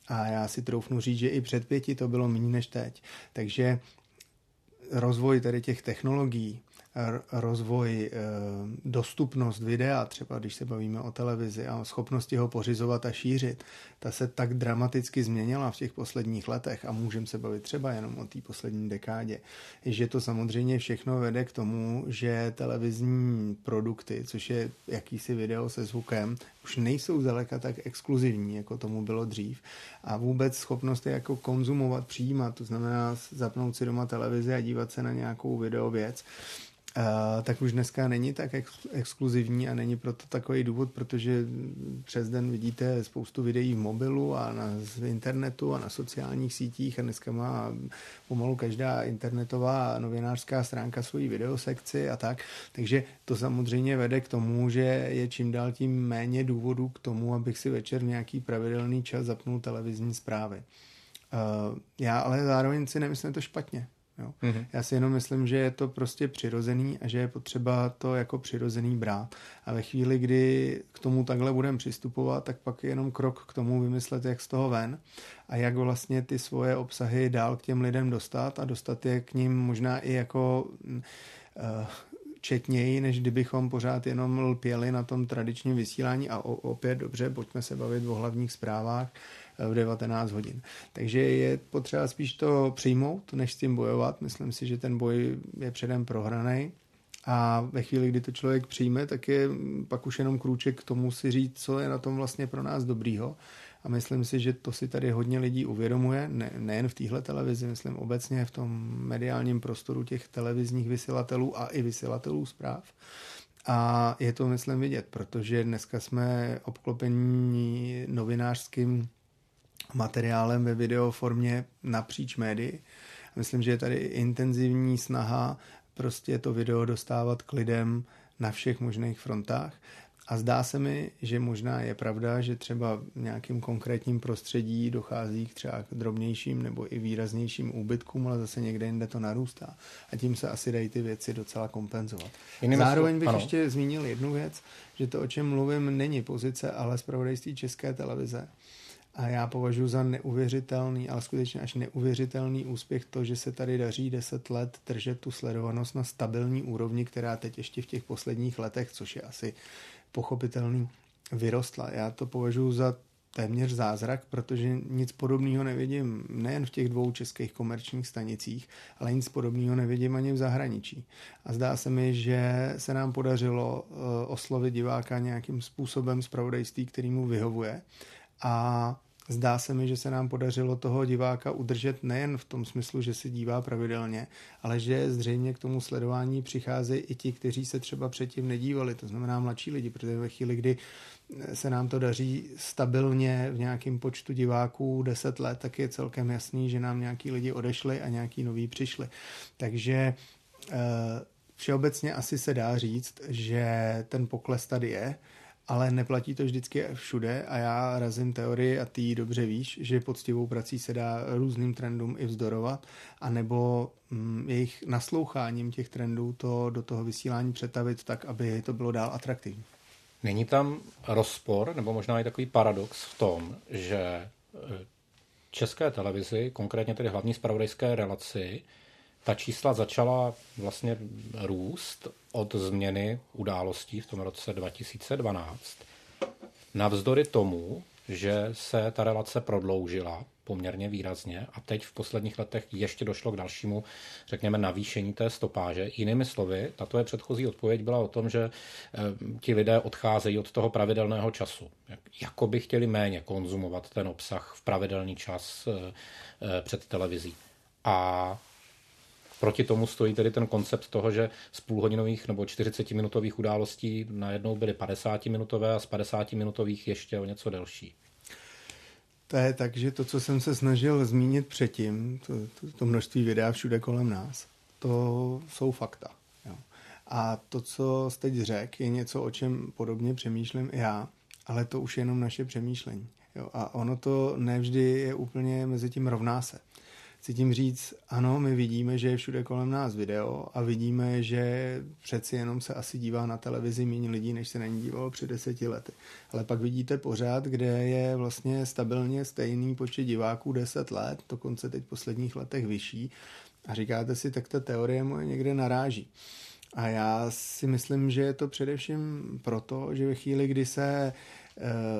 S2: A já si troufnu říct, že i před pěti to bylo méně než teď. Takže rozvoj tady těch technologií, rozvoj, eh, dostupnost videa, třeba když se bavíme o televizi a o schopnosti ho pořizovat a šířit, ta se tak dramaticky změnila v těch posledních letech a můžeme se bavit třeba jenom o té poslední dekádě, že to samozřejmě všechno vede k tomu, že televizní produkty, což je jakýsi video se zvukem, už nejsou zdaleka tak exkluzivní, jako tomu bylo dřív. A vůbec schopnost je jako konzumovat, přijímat, to znamená zapnout si doma televizi a dívat se na nějakou video věc, Tak už dneska není tak ex- exkluzivní a není proto takový důvod, protože přes den vidíte spoustu videí v mobilu a na v internetu a na sociálních sítích a dneska má pomalu každá internetová novinářská stránka svoji videosekci a tak. Takže to samozřejmě vede k tomu, že je čím dál tím méně důvodů k tomu, abych si večer nějaký pravidelný čas zapnul televizní zprávy. Uh, já ale zároveň si nemyslím to špatně. Jo. Mm-hmm. Já si jenom myslím, že je to prostě přirozený a že je potřeba to jako přirozený brát. A ve chvíli, kdy k tomu takhle budeme přistupovat, tak pak je jenom krok k tomu vymyslet, jak z toho ven a jak vlastně ty svoje obsahy dál k těm lidem dostat a dostat je k ním možná i jako uh, četněji, než kdybychom pořád jenom lpěli na tom tradičním vysílání a opět dobře, pojďme se bavit o hlavních zprávách, v 19 hodin. Takže je potřeba spíš to přijmout, než s tím bojovat. Myslím si, že ten boj je předem prohraný. A ve chvíli, kdy to člověk přijme, tak je pak už jenom krůček k tomu si říct, co je na tom vlastně pro nás dobrýho. A myslím si, že to si tady hodně lidí uvědomuje, ne, nejen v téhle televizi, myslím obecně v tom mediálním prostoru těch televizních vysílatelů a i vysílatelů zpráv. A je to, myslím, vidět, protože dneska jsme obklopení novinářským materiálem ve videoformě napříč médii. Myslím, že je tady intenzivní snaha prostě to video dostávat k lidem na všech možných frontách. A zdá se mi, že možná je pravda, že třeba v nějakým konkrétním prostředí dochází k třeba k drobnějším nebo i výraznějším úbytkům, ale zase někde jinde to narůstá. A tím se asi dají ty věci docela kompenzovat. Jiným Zároveň bych ano. ještě zmínil jednu věc, že to, o čem mluvím, není pozice, ale zpravodajství České televize A já považuji za neuvěřitelný, ale skutečně až neuvěřitelný úspěch to, že se tady daří 10 let držet tu sledovanost na stabilní úrovni, která teď ještě v těch posledních letech, což je asi pochopitelný, vyrostla. Já to považuji za téměř zázrak, protože nic podobného nevidím nejen v těch dvou českých komerčních stanicích, ale nic podobného nevidím ani v zahraničí. A zdá se mi, že se nám podařilo eh, oslovit diváka nějakým způsobem zpravodajství, který mu vyhovuje. A Zdá se mi, že se nám podařilo toho diváka udržet nejen v tom smyslu, že se dívá pravidelně, ale že zřejmě k tomu sledování přicházejí i ti, kteří se třeba předtím nedívali, to znamená mladší lidi, protože ve chvíli, kdy se nám to daří stabilně v nějakém počtu diváků 10 let, tak je celkem jasný, že nám nějaký lidi odešli a nějaký noví přišli. Takže eh, všeobecně asi se dá říct, že ten pokles tady je, ale neplatí to vždycky všude a já razím teorii a ty dobře víš, že poctivou prací se dá různým trendům i vzdorovat, anebo mm, jejich nasloucháním těch trendů to do toho vysílání přetavit tak, aby to bylo dál atraktivní.
S1: Není tam rozpor, nebo možná i takový paradox v tom, že e, české televizi, konkrétně tedy hlavní spravodajské relaci, ta čísla začala vlastně růst od změny událostí v tom roce 2012. Navzdory tomu, že se ta relace prodloužila poměrně výrazně a teď v posledních letech ještě došlo k dalšímu, řekněme, navýšení té stopáže. Jinými slovy, tato je předchozí odpověď byla o tom, že e, ti lidé odcházejí od toho pravidelného času. Jako by chtěli méně konzumovat ten obsah v pravidelný čas e, e, před televizí. A Proti tomu stojí tedy ten koncept toho, že z půlhodinových nebo 40-minutových událostí najednou byly 50-minutové a z 50-minutových ještě o něco delší.
S2: To je tak, že to, co jsem se snažil zmínit předtím, to, to, to množství videa všude kolem nás, to jsou fakta. Jo. A to, co jste teď řekl, je něco, o čem podobně přemýšlím i já, ale to už je jenom naše přemýšlení. Jo. A ono to nevždy je úplně mezi tím rovná se chci tím říct, ano, my vidíme, že je všude kolem nás video a vidíme, že přeci jenom se asi dívá na televizi méně lidí, než se na ní dívalo před deseti lety. Ale pak vidíte pořád, kde je vlastně stabilně stejný počet diváků 10 let, dokonce teď v posledních letech vyšší a říkáte si, tak ta teorie moje někde naráží. A já si myslím, že je to především proto, že ve chvíli, kdy se Eh,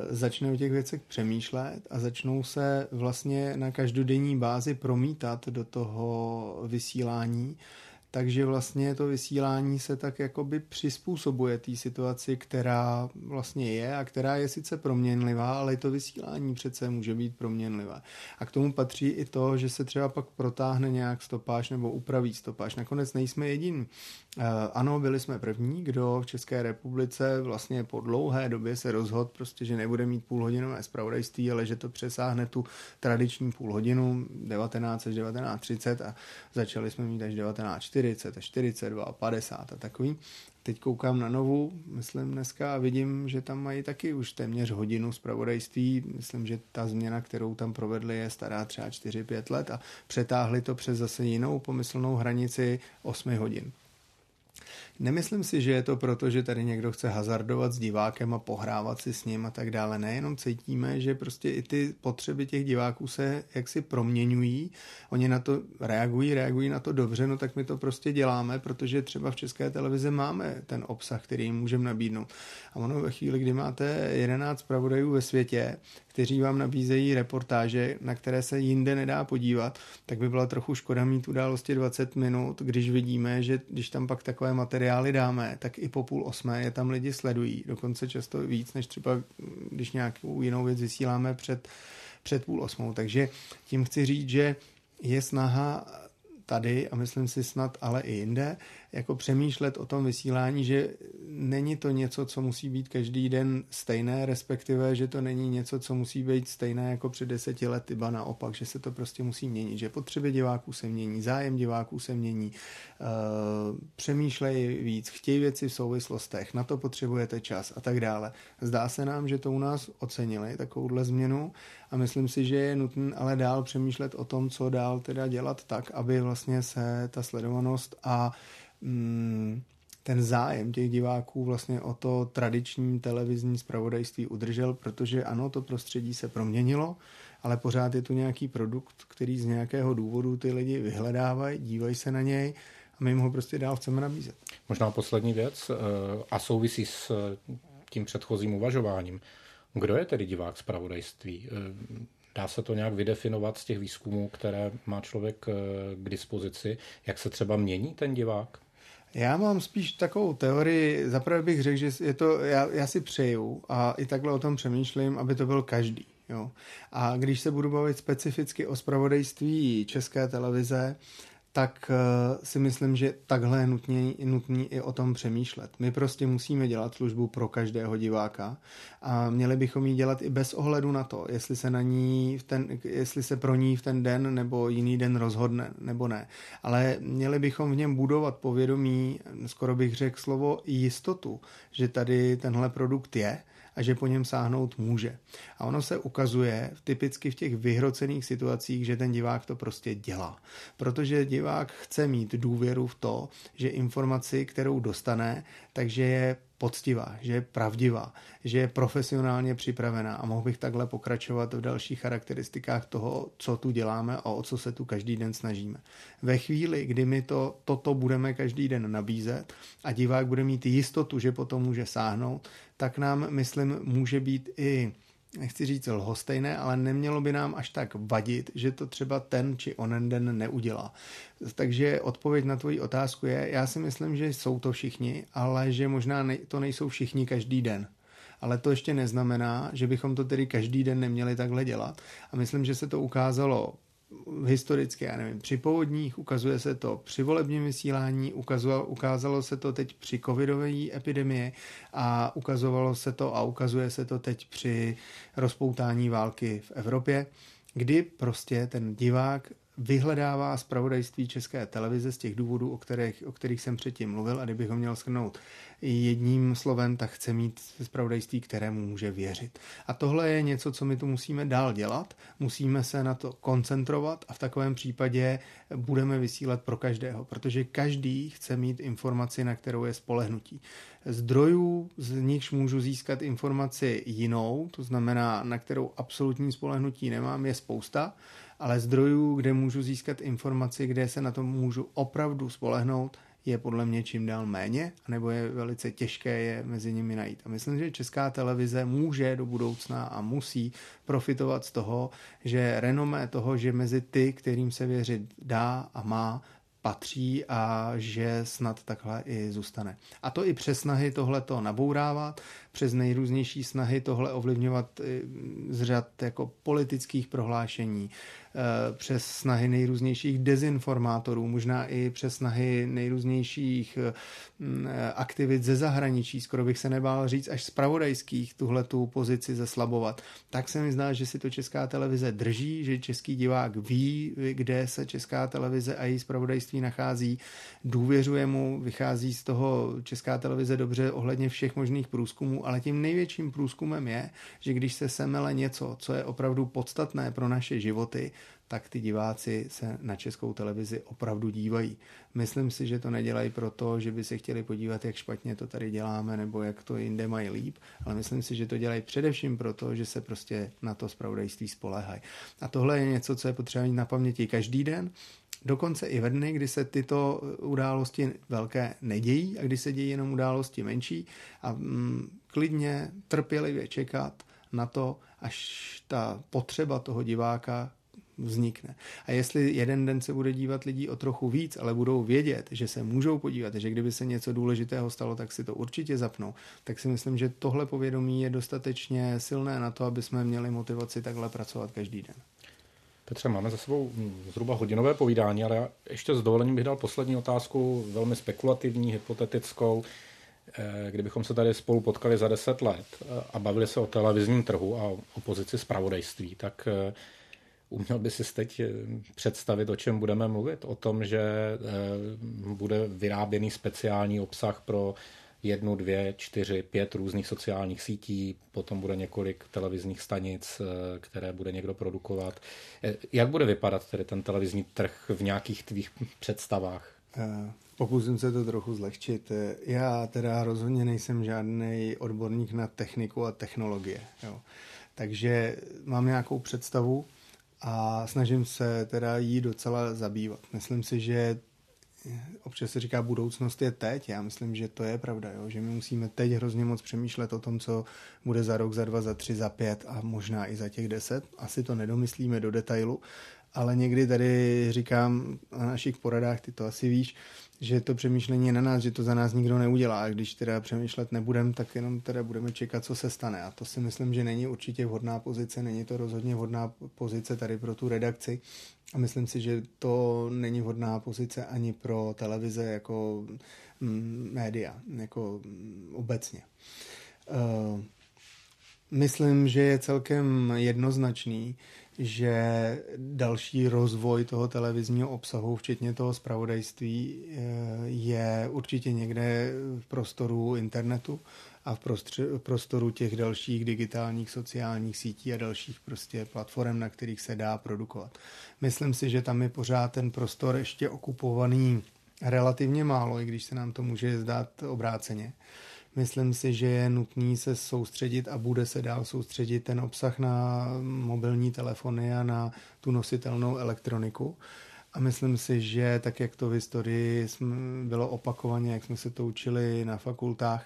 S2: začne o těch věcech přemýšlet a začnou se vlastně na každodenní bázi promítat do toho vysílání, takže vlastně to vysílání se tak jakoby přizpůsobuje té situaci, která vlastně je a která je sice proměnlivá, ale to vysílání přece může být proměnlivé. A k tomu patří i to, že se třeba pak protáhne nějak stopáž nebo upraví stopáž. Nakonec nejsme jediní. Eh, ano, byli jsme první, kdo v České republice vlastně po dlouhé době se rozhodl prostě, že nebude mít půlhodinové zpravodajství, ale že to přesáhne tu tradiční půlhodinu 19 až 19.30 a začali jsme mít až 19.40 a 42 a 50 a takový. Teď koukám na novou, myslím dneska a vidím, že tam mají taky už téměř hodinu zpravodajství. Myslím, že ta změna, kterou tam provedli, je stará třeba 4-5 let a přetáhli to přes zase jinou pomyslnou hranici 8 hodin. Nemyslím si, že je to proto, že tady někdo chce hazardovat s divákem a pohrávat si s ním a tak dále. Nejenom cítíme, že prostě i ty potřeby těch diváků se jaksi proměňují. Oni na to reagují, reagují na to dobře, no tak my to prostě děláme, protože třeba v české televizi máme ten obsah, který jim můžeme nabídnout. A ono ve chvíli, kdy máte 11 pravodajů ve světě, kteří vám nabízejí reportáže, na které se jinde nedá podívat, tak by byla trochu škoda mít události 20 minut, když vidíme, že když tam pak takové materiály dáme, tak i po půl osmé je tam lidi sledují, dokonce často víc, než třeba když nějakou jinou věc vysíláme před, před půl osmou. Takže tím chci říct, že je snaha tady a myslím si snad ale i jinde, jako přemýšlet o tom vysílání, že není to něco, co musí být každý den stejné, respektive, že to není něco, co musí být stejné jako před deseti lety, ba naopak, že se to prostě musí měnit, že potřeby diváků se mění, zájem diváků se mění, uh, přemýšlej víc, chtějí věci v souvislostech, na to potřebujete čas a tak dále. Zdá se nám, že to u nás ocenili, takovouhle změnu a myslím si, že je nutné ale dál přemýšlet o tom, co dál teda dělat tak, aby vlastně se ta sledovanost a ten zájem těch diváků vlastně o to tradiční televizní zpravodajství udržel, protože ano, to prostředí se proměnilo, ale pořád je tu nějaký produkt, který z nějakého důvodu ty lidi vyhledávají, dívají se na něj a my jim ho prostě dál chceme nabízet.
S1: Možná poslední věc eh, a souvisí s eh, tím předchozím uvažováním. Kdo je tedy divák zpravodajství? Eh, dá se to nějak vydefinovat z těch výzkumů, které má člověk k dispozici? Jak se třeba mění ten divák?
S2: Já mám spíš takovou teorii, zaprvé bych řekl, že je to, já, já si přeju a i takhle o tom přemýšlím, aby to byl každý. Jo. A když se budu bavit specificky o spravodajství České televize, tak eh, si myslím, že takhle je nutný, nutný i o tom přemýšlet. My prostě musíme dělat službu pro každého diváka a měli bychom ji dělat i bez ohledu na to, jestli se na ní v ten, jestli se pro ní v ten den nebo jiný den rozhodne nebo ne. Ale měli bychom v něm budovat povědomí, skoro bych řekl slovo jistotu, že tady tenhle produkt je a že po něm sáhnout může. A ono se ukazuje typicky v těch vyhrocených situacích, že ten divák to prostě dělá. Protože divák chce mít důvěru v to, že informaci, kterou dostane, takže je poctivá, že je pravdivá, že je profesionálně připravená a mohl bych takhle pokračovat v dalších charakteristikách toho, co tu děláme a o co se tu každý den snažíme. Ve chvíli, kdy my to, toto budeme každý den nabízet a divák bude mít jistotu, že potom může sáhnout, tak nám, myslím, může být i nechci říct lhostejné, ale nemělo by nám až tak vadit, že to třeba ten či onen den neudělá. Takže odpověď na tvoji otázku je, já si myslím, že jsou to všichni, ale že možná to nejsou všichni každý den. Ale to ještě neznamená, že bychom to tedy každý den neměli takhle dělat. A myslím, že se to ukázalo historicky, já nevím, při povodních, ukazuje se to při volebním vysílání, ukazovalo, ukázalo se to teď při covidové epidemii a ukazovalo se to a ukazuje se to teď při rozpoutání války v Evropě, kdy prostě ten divák vyhledává zpravodajství České televize z těch důvodů, o kterých, o kterých jsem předtím mluvil a kdybych ho měl schrnout jedním slovem, tak chce mít zpravodajství, kterému může věřit. A tohle je něco, co my tu musíme dál dělat, musíme se na to koncentrovat a v takovém případě budeme vysílat pro každého, protože každý chce mít informaci, na kterou je spolehnutí. Zdrojů, z nichž můžu získat informaci jinou, to znamená, na kterou absolutní spolehnutí nemám, je spousta, ale zdrojů, kde můžu získat informaci, kde se na to můžu opravdu spolehnout, je podle mě čím dál méně, nebo je velice těžké je mezi nimi najít. A myslím, že česká televize může do budoucna a musí profitovat z toho, že renomé toho, že mezi ty, kterým se věřit dá a má, patří a že snad takhle i zůstane. A to i přes snahy tohleto nabourávat, přes nejrůznější snahy tohle ovlivňovat z řad jako politických prohlášení, Eh, přes snahy nejrůznějších dezinformátorů, možná i přes snahy nejrůznějších mm, eh, aktivit ze zahraničí, skoro bych se nebál říct až zpravodajských tuhle tu pozici zeslabovat. Tak se mi zdá, že si to česká televize drží, že český divák ví, kde se česká televize a její zpravodajství nachází, důvěřuje mu, vychází z toho česká televize dobře ohledně všech možných průzkumů, ale tím největším průzkumem je, že když se semele něco, co je opravdu podstatné pro naše životy, tak ty diváci se na českou televizi opravdu dívají. Myslím si, že to nedělají proto, že by se chtěli podívat, jak špatně to tady děláme nebo jak to jinde mají líp, ale myslím si, že to dělají především proto, že se prostě na to zpravodajství spolehají. A tohle je něco, co je potřeba mít na paměti každý den, Dokonce i ve dny, kdy se tyto události velké nedějí a kdy se dějí jenom události menší a mm, klidně, trpělivě čekat na to, až ta potřeba toho diváka vznikne. A jestli jeden den se bude dívat lidí o trochu víc, ale budou vědět, že se můžou podívat, že kdyby se něco důležitého stalo, tak si to určitě zapnou, tak si myslím, že tohle povědomí je dostatečně silné na to, aby jsme měli motivaci takhle pracovat každý den.
S1: Petře, máme za sebou zhruba hodinové povídání, ale já ještě s dovolením bych dal poslední otázku, velmi spekulativní, hypotetickou. Eh, kdybychom se tady spolu potkali za deset let eh, a bavili se o televizním trhu a o pozici zpravodajství, tak eh, Uměl by si teď představit, o čem budeme mluvit? O tom, že bude vyráběný speciální obsah pro jednu, dvě, čtyři, pět různých sociálních sítí, potom bude několik televizních stanic, které bude někdo produkovat. Jak bude vypadat tedy ten televizní trh v nějakých tvých představách?
S2: Pokusím se to trochu zlehčit. Já teda rozhodně nejsem žádný odborník na techniku a technologie. Jo. Takže mám nějakou představu a snažím se teda jí docela zabývat. Myslím si, že občas se říká, budoucnost je teď. Já myslím, že to je pravda, jo? že my musíme teď hrozně moc přemýšlet o tom, co bude za rok, za dva, za tři, za pět a možná i za těch deset. Asi to nedomyslíme do detailu, ale někdy tady říkám na našich poradách, ty to asi víš, že to přemýšlení je na nás, že to za nás nikdo neudělá. A když teda přemýšlet nebudem, tak jenom teda budeme čekat, co se stane. A to si myslím, že není určitě vhodná pozice, není to rozhodně vhodná pozice tady pro tu redakci. A myslím si, že to není vhodná pozice ani pro televize jako mm, média, jako mm, obecně. Uh, myslím, že je celkem jednoznačný, že další rozvoj toho televizního obsahu, včetně toho zpravodajství, eh, je určitě někde v prostoru internetu a v prostoru těch dalších digitálních sociálních sítí a dalších prostě platform, na kterých se dá produkovat. Myslím si, že tam je pořád ten prostor ještě okupovaný relativně málo, i když se nám to může zdát obráceně. Myslím si, že je nutný se soustředit a bude se dál soustředit ten obsah na mobilní telefony a na tu nositelnou elektroniku. A myslím si, že tak, jak to v historii bylo opakovaně, jak jsme se to učili na fakultách,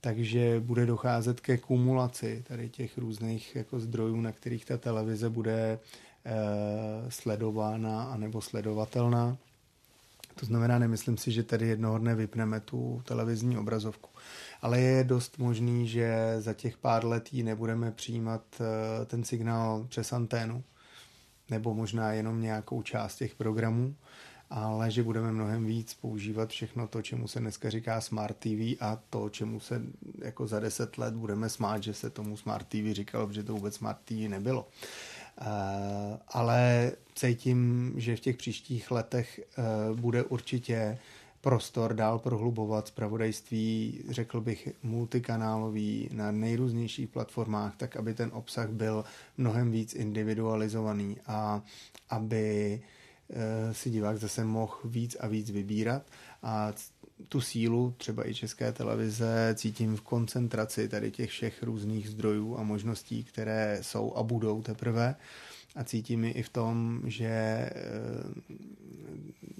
S2: takže bude docházet ke kumulaci tady těch různých jako zdrojů, na kterých ta televize bude e, sledována anebo sledovatelná. To znamená, nemyslím si, že tady jednoho dne vypneme tu televizní obrazovku ale je dost možný, že za těch pár let ji nebudeme přijímat eh, ten signál přes anténu, nebo možná jenom nějakou část těch programů, ale že budeme mnohem víc používat všechno to, čemu se dneska říká Smart TV a to, čemu se jako za deset let budeme smát, že se tomu Smart TV říkalo, protože to vůbec Smart TV nebylo. Uh, ale cítím, že v těch příštích letech uh, bude určitě prostor dál prohlubovat zpravodajství, řekl bych, multikanálový na nejrůznějších platformách, tak aby ten obsah byl mnohem víc individualizovaný a aby eh, si divák zase mohl víc a víc vybírat. A tu sílu třeba i české televize cítím v koncentraci tady těch všech různých zdrojů a možností, které jsou a budou teprve a cítím i v tom, že eh,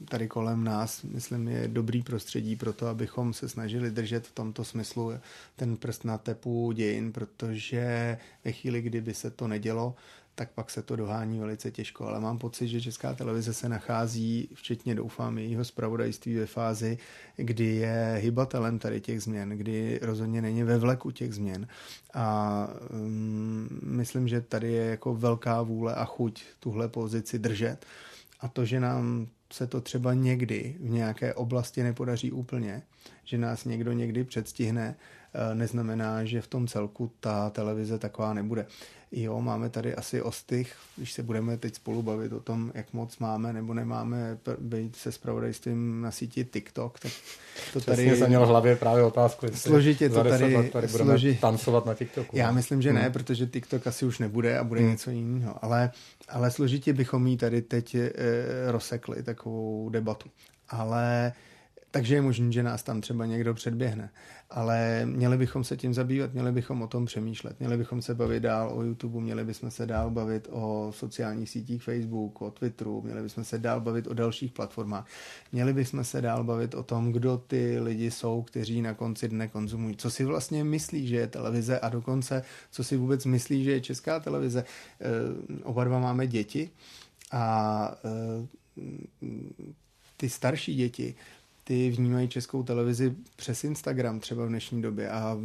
S2: tady kolem nás, myslím, je dobrý prostředí pro to, abychom se snažili držet v tomto smyslu ten prst na tepu dějin, protože ve chvíli, kdyby se to nedělo, tak pak se to dohání velice těžko. Ale mám pocit, že Česká televize se nachází, včetně doufám jejího zpravodajství ve fázi, kdy je hybatelem tady těch změn, kdy rozhodně není ve vleku těch změn. A um, myslím, že tady je jako velká vůle a chuť tuhle pozici držet. A to, že nám se to třeba někdy v nějaké oblasti nepodaří úplně, že nás někdo někdy předstihne, neznamená, že v tom celku ta televize taková nebude. Jo, máme tady asi ostych, když se budeme teď spolu bavit o tom, jak moc máme nebo nemáme být se spravodajstvím na síti TikTok, tak
S1: to tady... Přesně jsem měl v hlavě právě otázku, jestli
S2: složitě to tady,
S1: tady budeme složi... tancovat na TikToku.
S2: Já myslím, že ne, hmm. protože TikTok asi už nebude a bude hmm. něco jiného, ale, ale složitě bychom jí tady teď e, rozsekli takovou debatu. Ale takže je možné, že nás tam třeba někdo předběhne. Ale měli bychom se tím zabývat, měli bychom o tom přemýšlet, měli bychom se bavit dál o YouTube, měli bychom se dál bavit o sociálních sítích Facebook, o Twitteru, měli bychom se dál bavit o dalších platformách, měli bychom se dál bavit o tom, kdo ty lidi jsou, kteří na konci dne konzumují. Co si vlastně myslí, že je televize a dokonce, co si vůbec myslí, že je česká televize. E, oba dva máme děti a e, ty starší děti ty vnímají českou televizi přes Instagram třeba v dnešní době a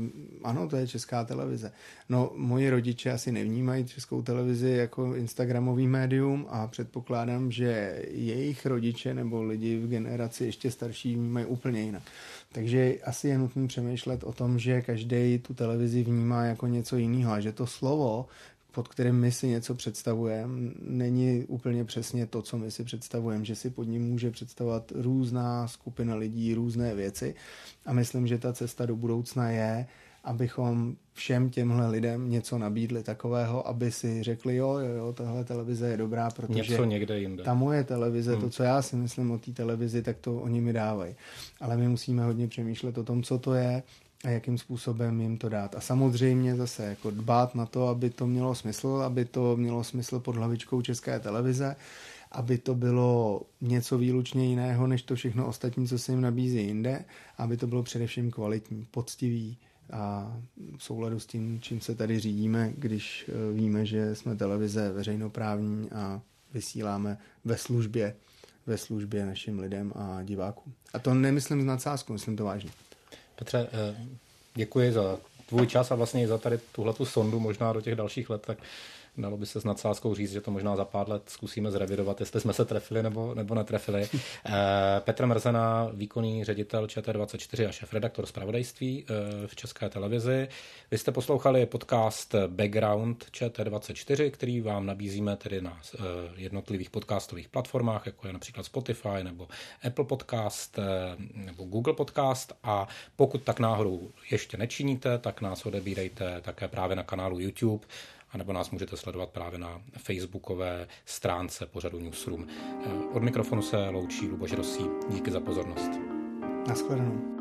S2: ano, to je česká televize. No, moji rodiče asi nevnímají českou televizi jako Instagramový médium a předpokládám, že jejich rodiče nebo lidi v generaci ještě starší vnímají úplně jinak. Takže asi je nutné přemýšlet o tom, že každý tu televizi vnímá jako něco jiného a že to slovo pod kterým my si něco představujeme, není úplně přesně to, co my si představujeme, že si pod ním může představovat různá skupina lidí, různé věci. A myslím, že ta cesta do budoucna je, abychom všem těmhle lidem něco nabídli takového, aby si řekli, jo, jo, jo, tahle televize je dobrá, protože
S1: něco někde jinde.
S2: ta moje televize, hmm. to, co já si myslím o té televizi, tak to oni mi dávají. Ale my musíme hodně přemýšlet o tom, co to je a jakým způsobem jim to dát. A samozřejmě zase jako dbát na to, aby to mělo smysl, aby to mělo smysl pod hlavičkou České televize, aby to bylo něco výlučně jiného, než to všechno ostatní, co se jim nabízí jinde, aby to bylo především kvalitní, poctivý a v souladu s tím, čím se tady řídíme, když eh, víme, že jsme televize veřejnoprávní a vysíláme ve službě, ve službě našim lidem a divákům. A to nemyslím z nadsázku, myslím to vážně.
S1: Petře, eh, děkuji za tvůj čas a vlastně i za tady tuhletu sondu možná do těch dalších let, tak Dalo by se s nadsázkou říct, že to možná za pár let zkusíme zrevidovat, jestli jsme se trefili nebo, nebo netrefili. Eh, Petr Mrzena, výkonný ředitel ČT24 a šéf-redaktor zpravodajství eh, v České televizi. Vy jste poslouchali podcast Background ČT24, který vám nabízíme tedy na eh, jednotlivých podcastových platformách, jako je například Spotify nebo Apple Podcast nebo Google Podcast a pokud tak náhodou ještě nečiníte, tak nás odebírejte také právě na kanálu YouTube anebo nás můžete sledovat právě na facebookové stránce pořadu Newsroom. Od mikrofonu se loučí Luboš Rosí. Díky za pozornost.
S2: Naschledanou.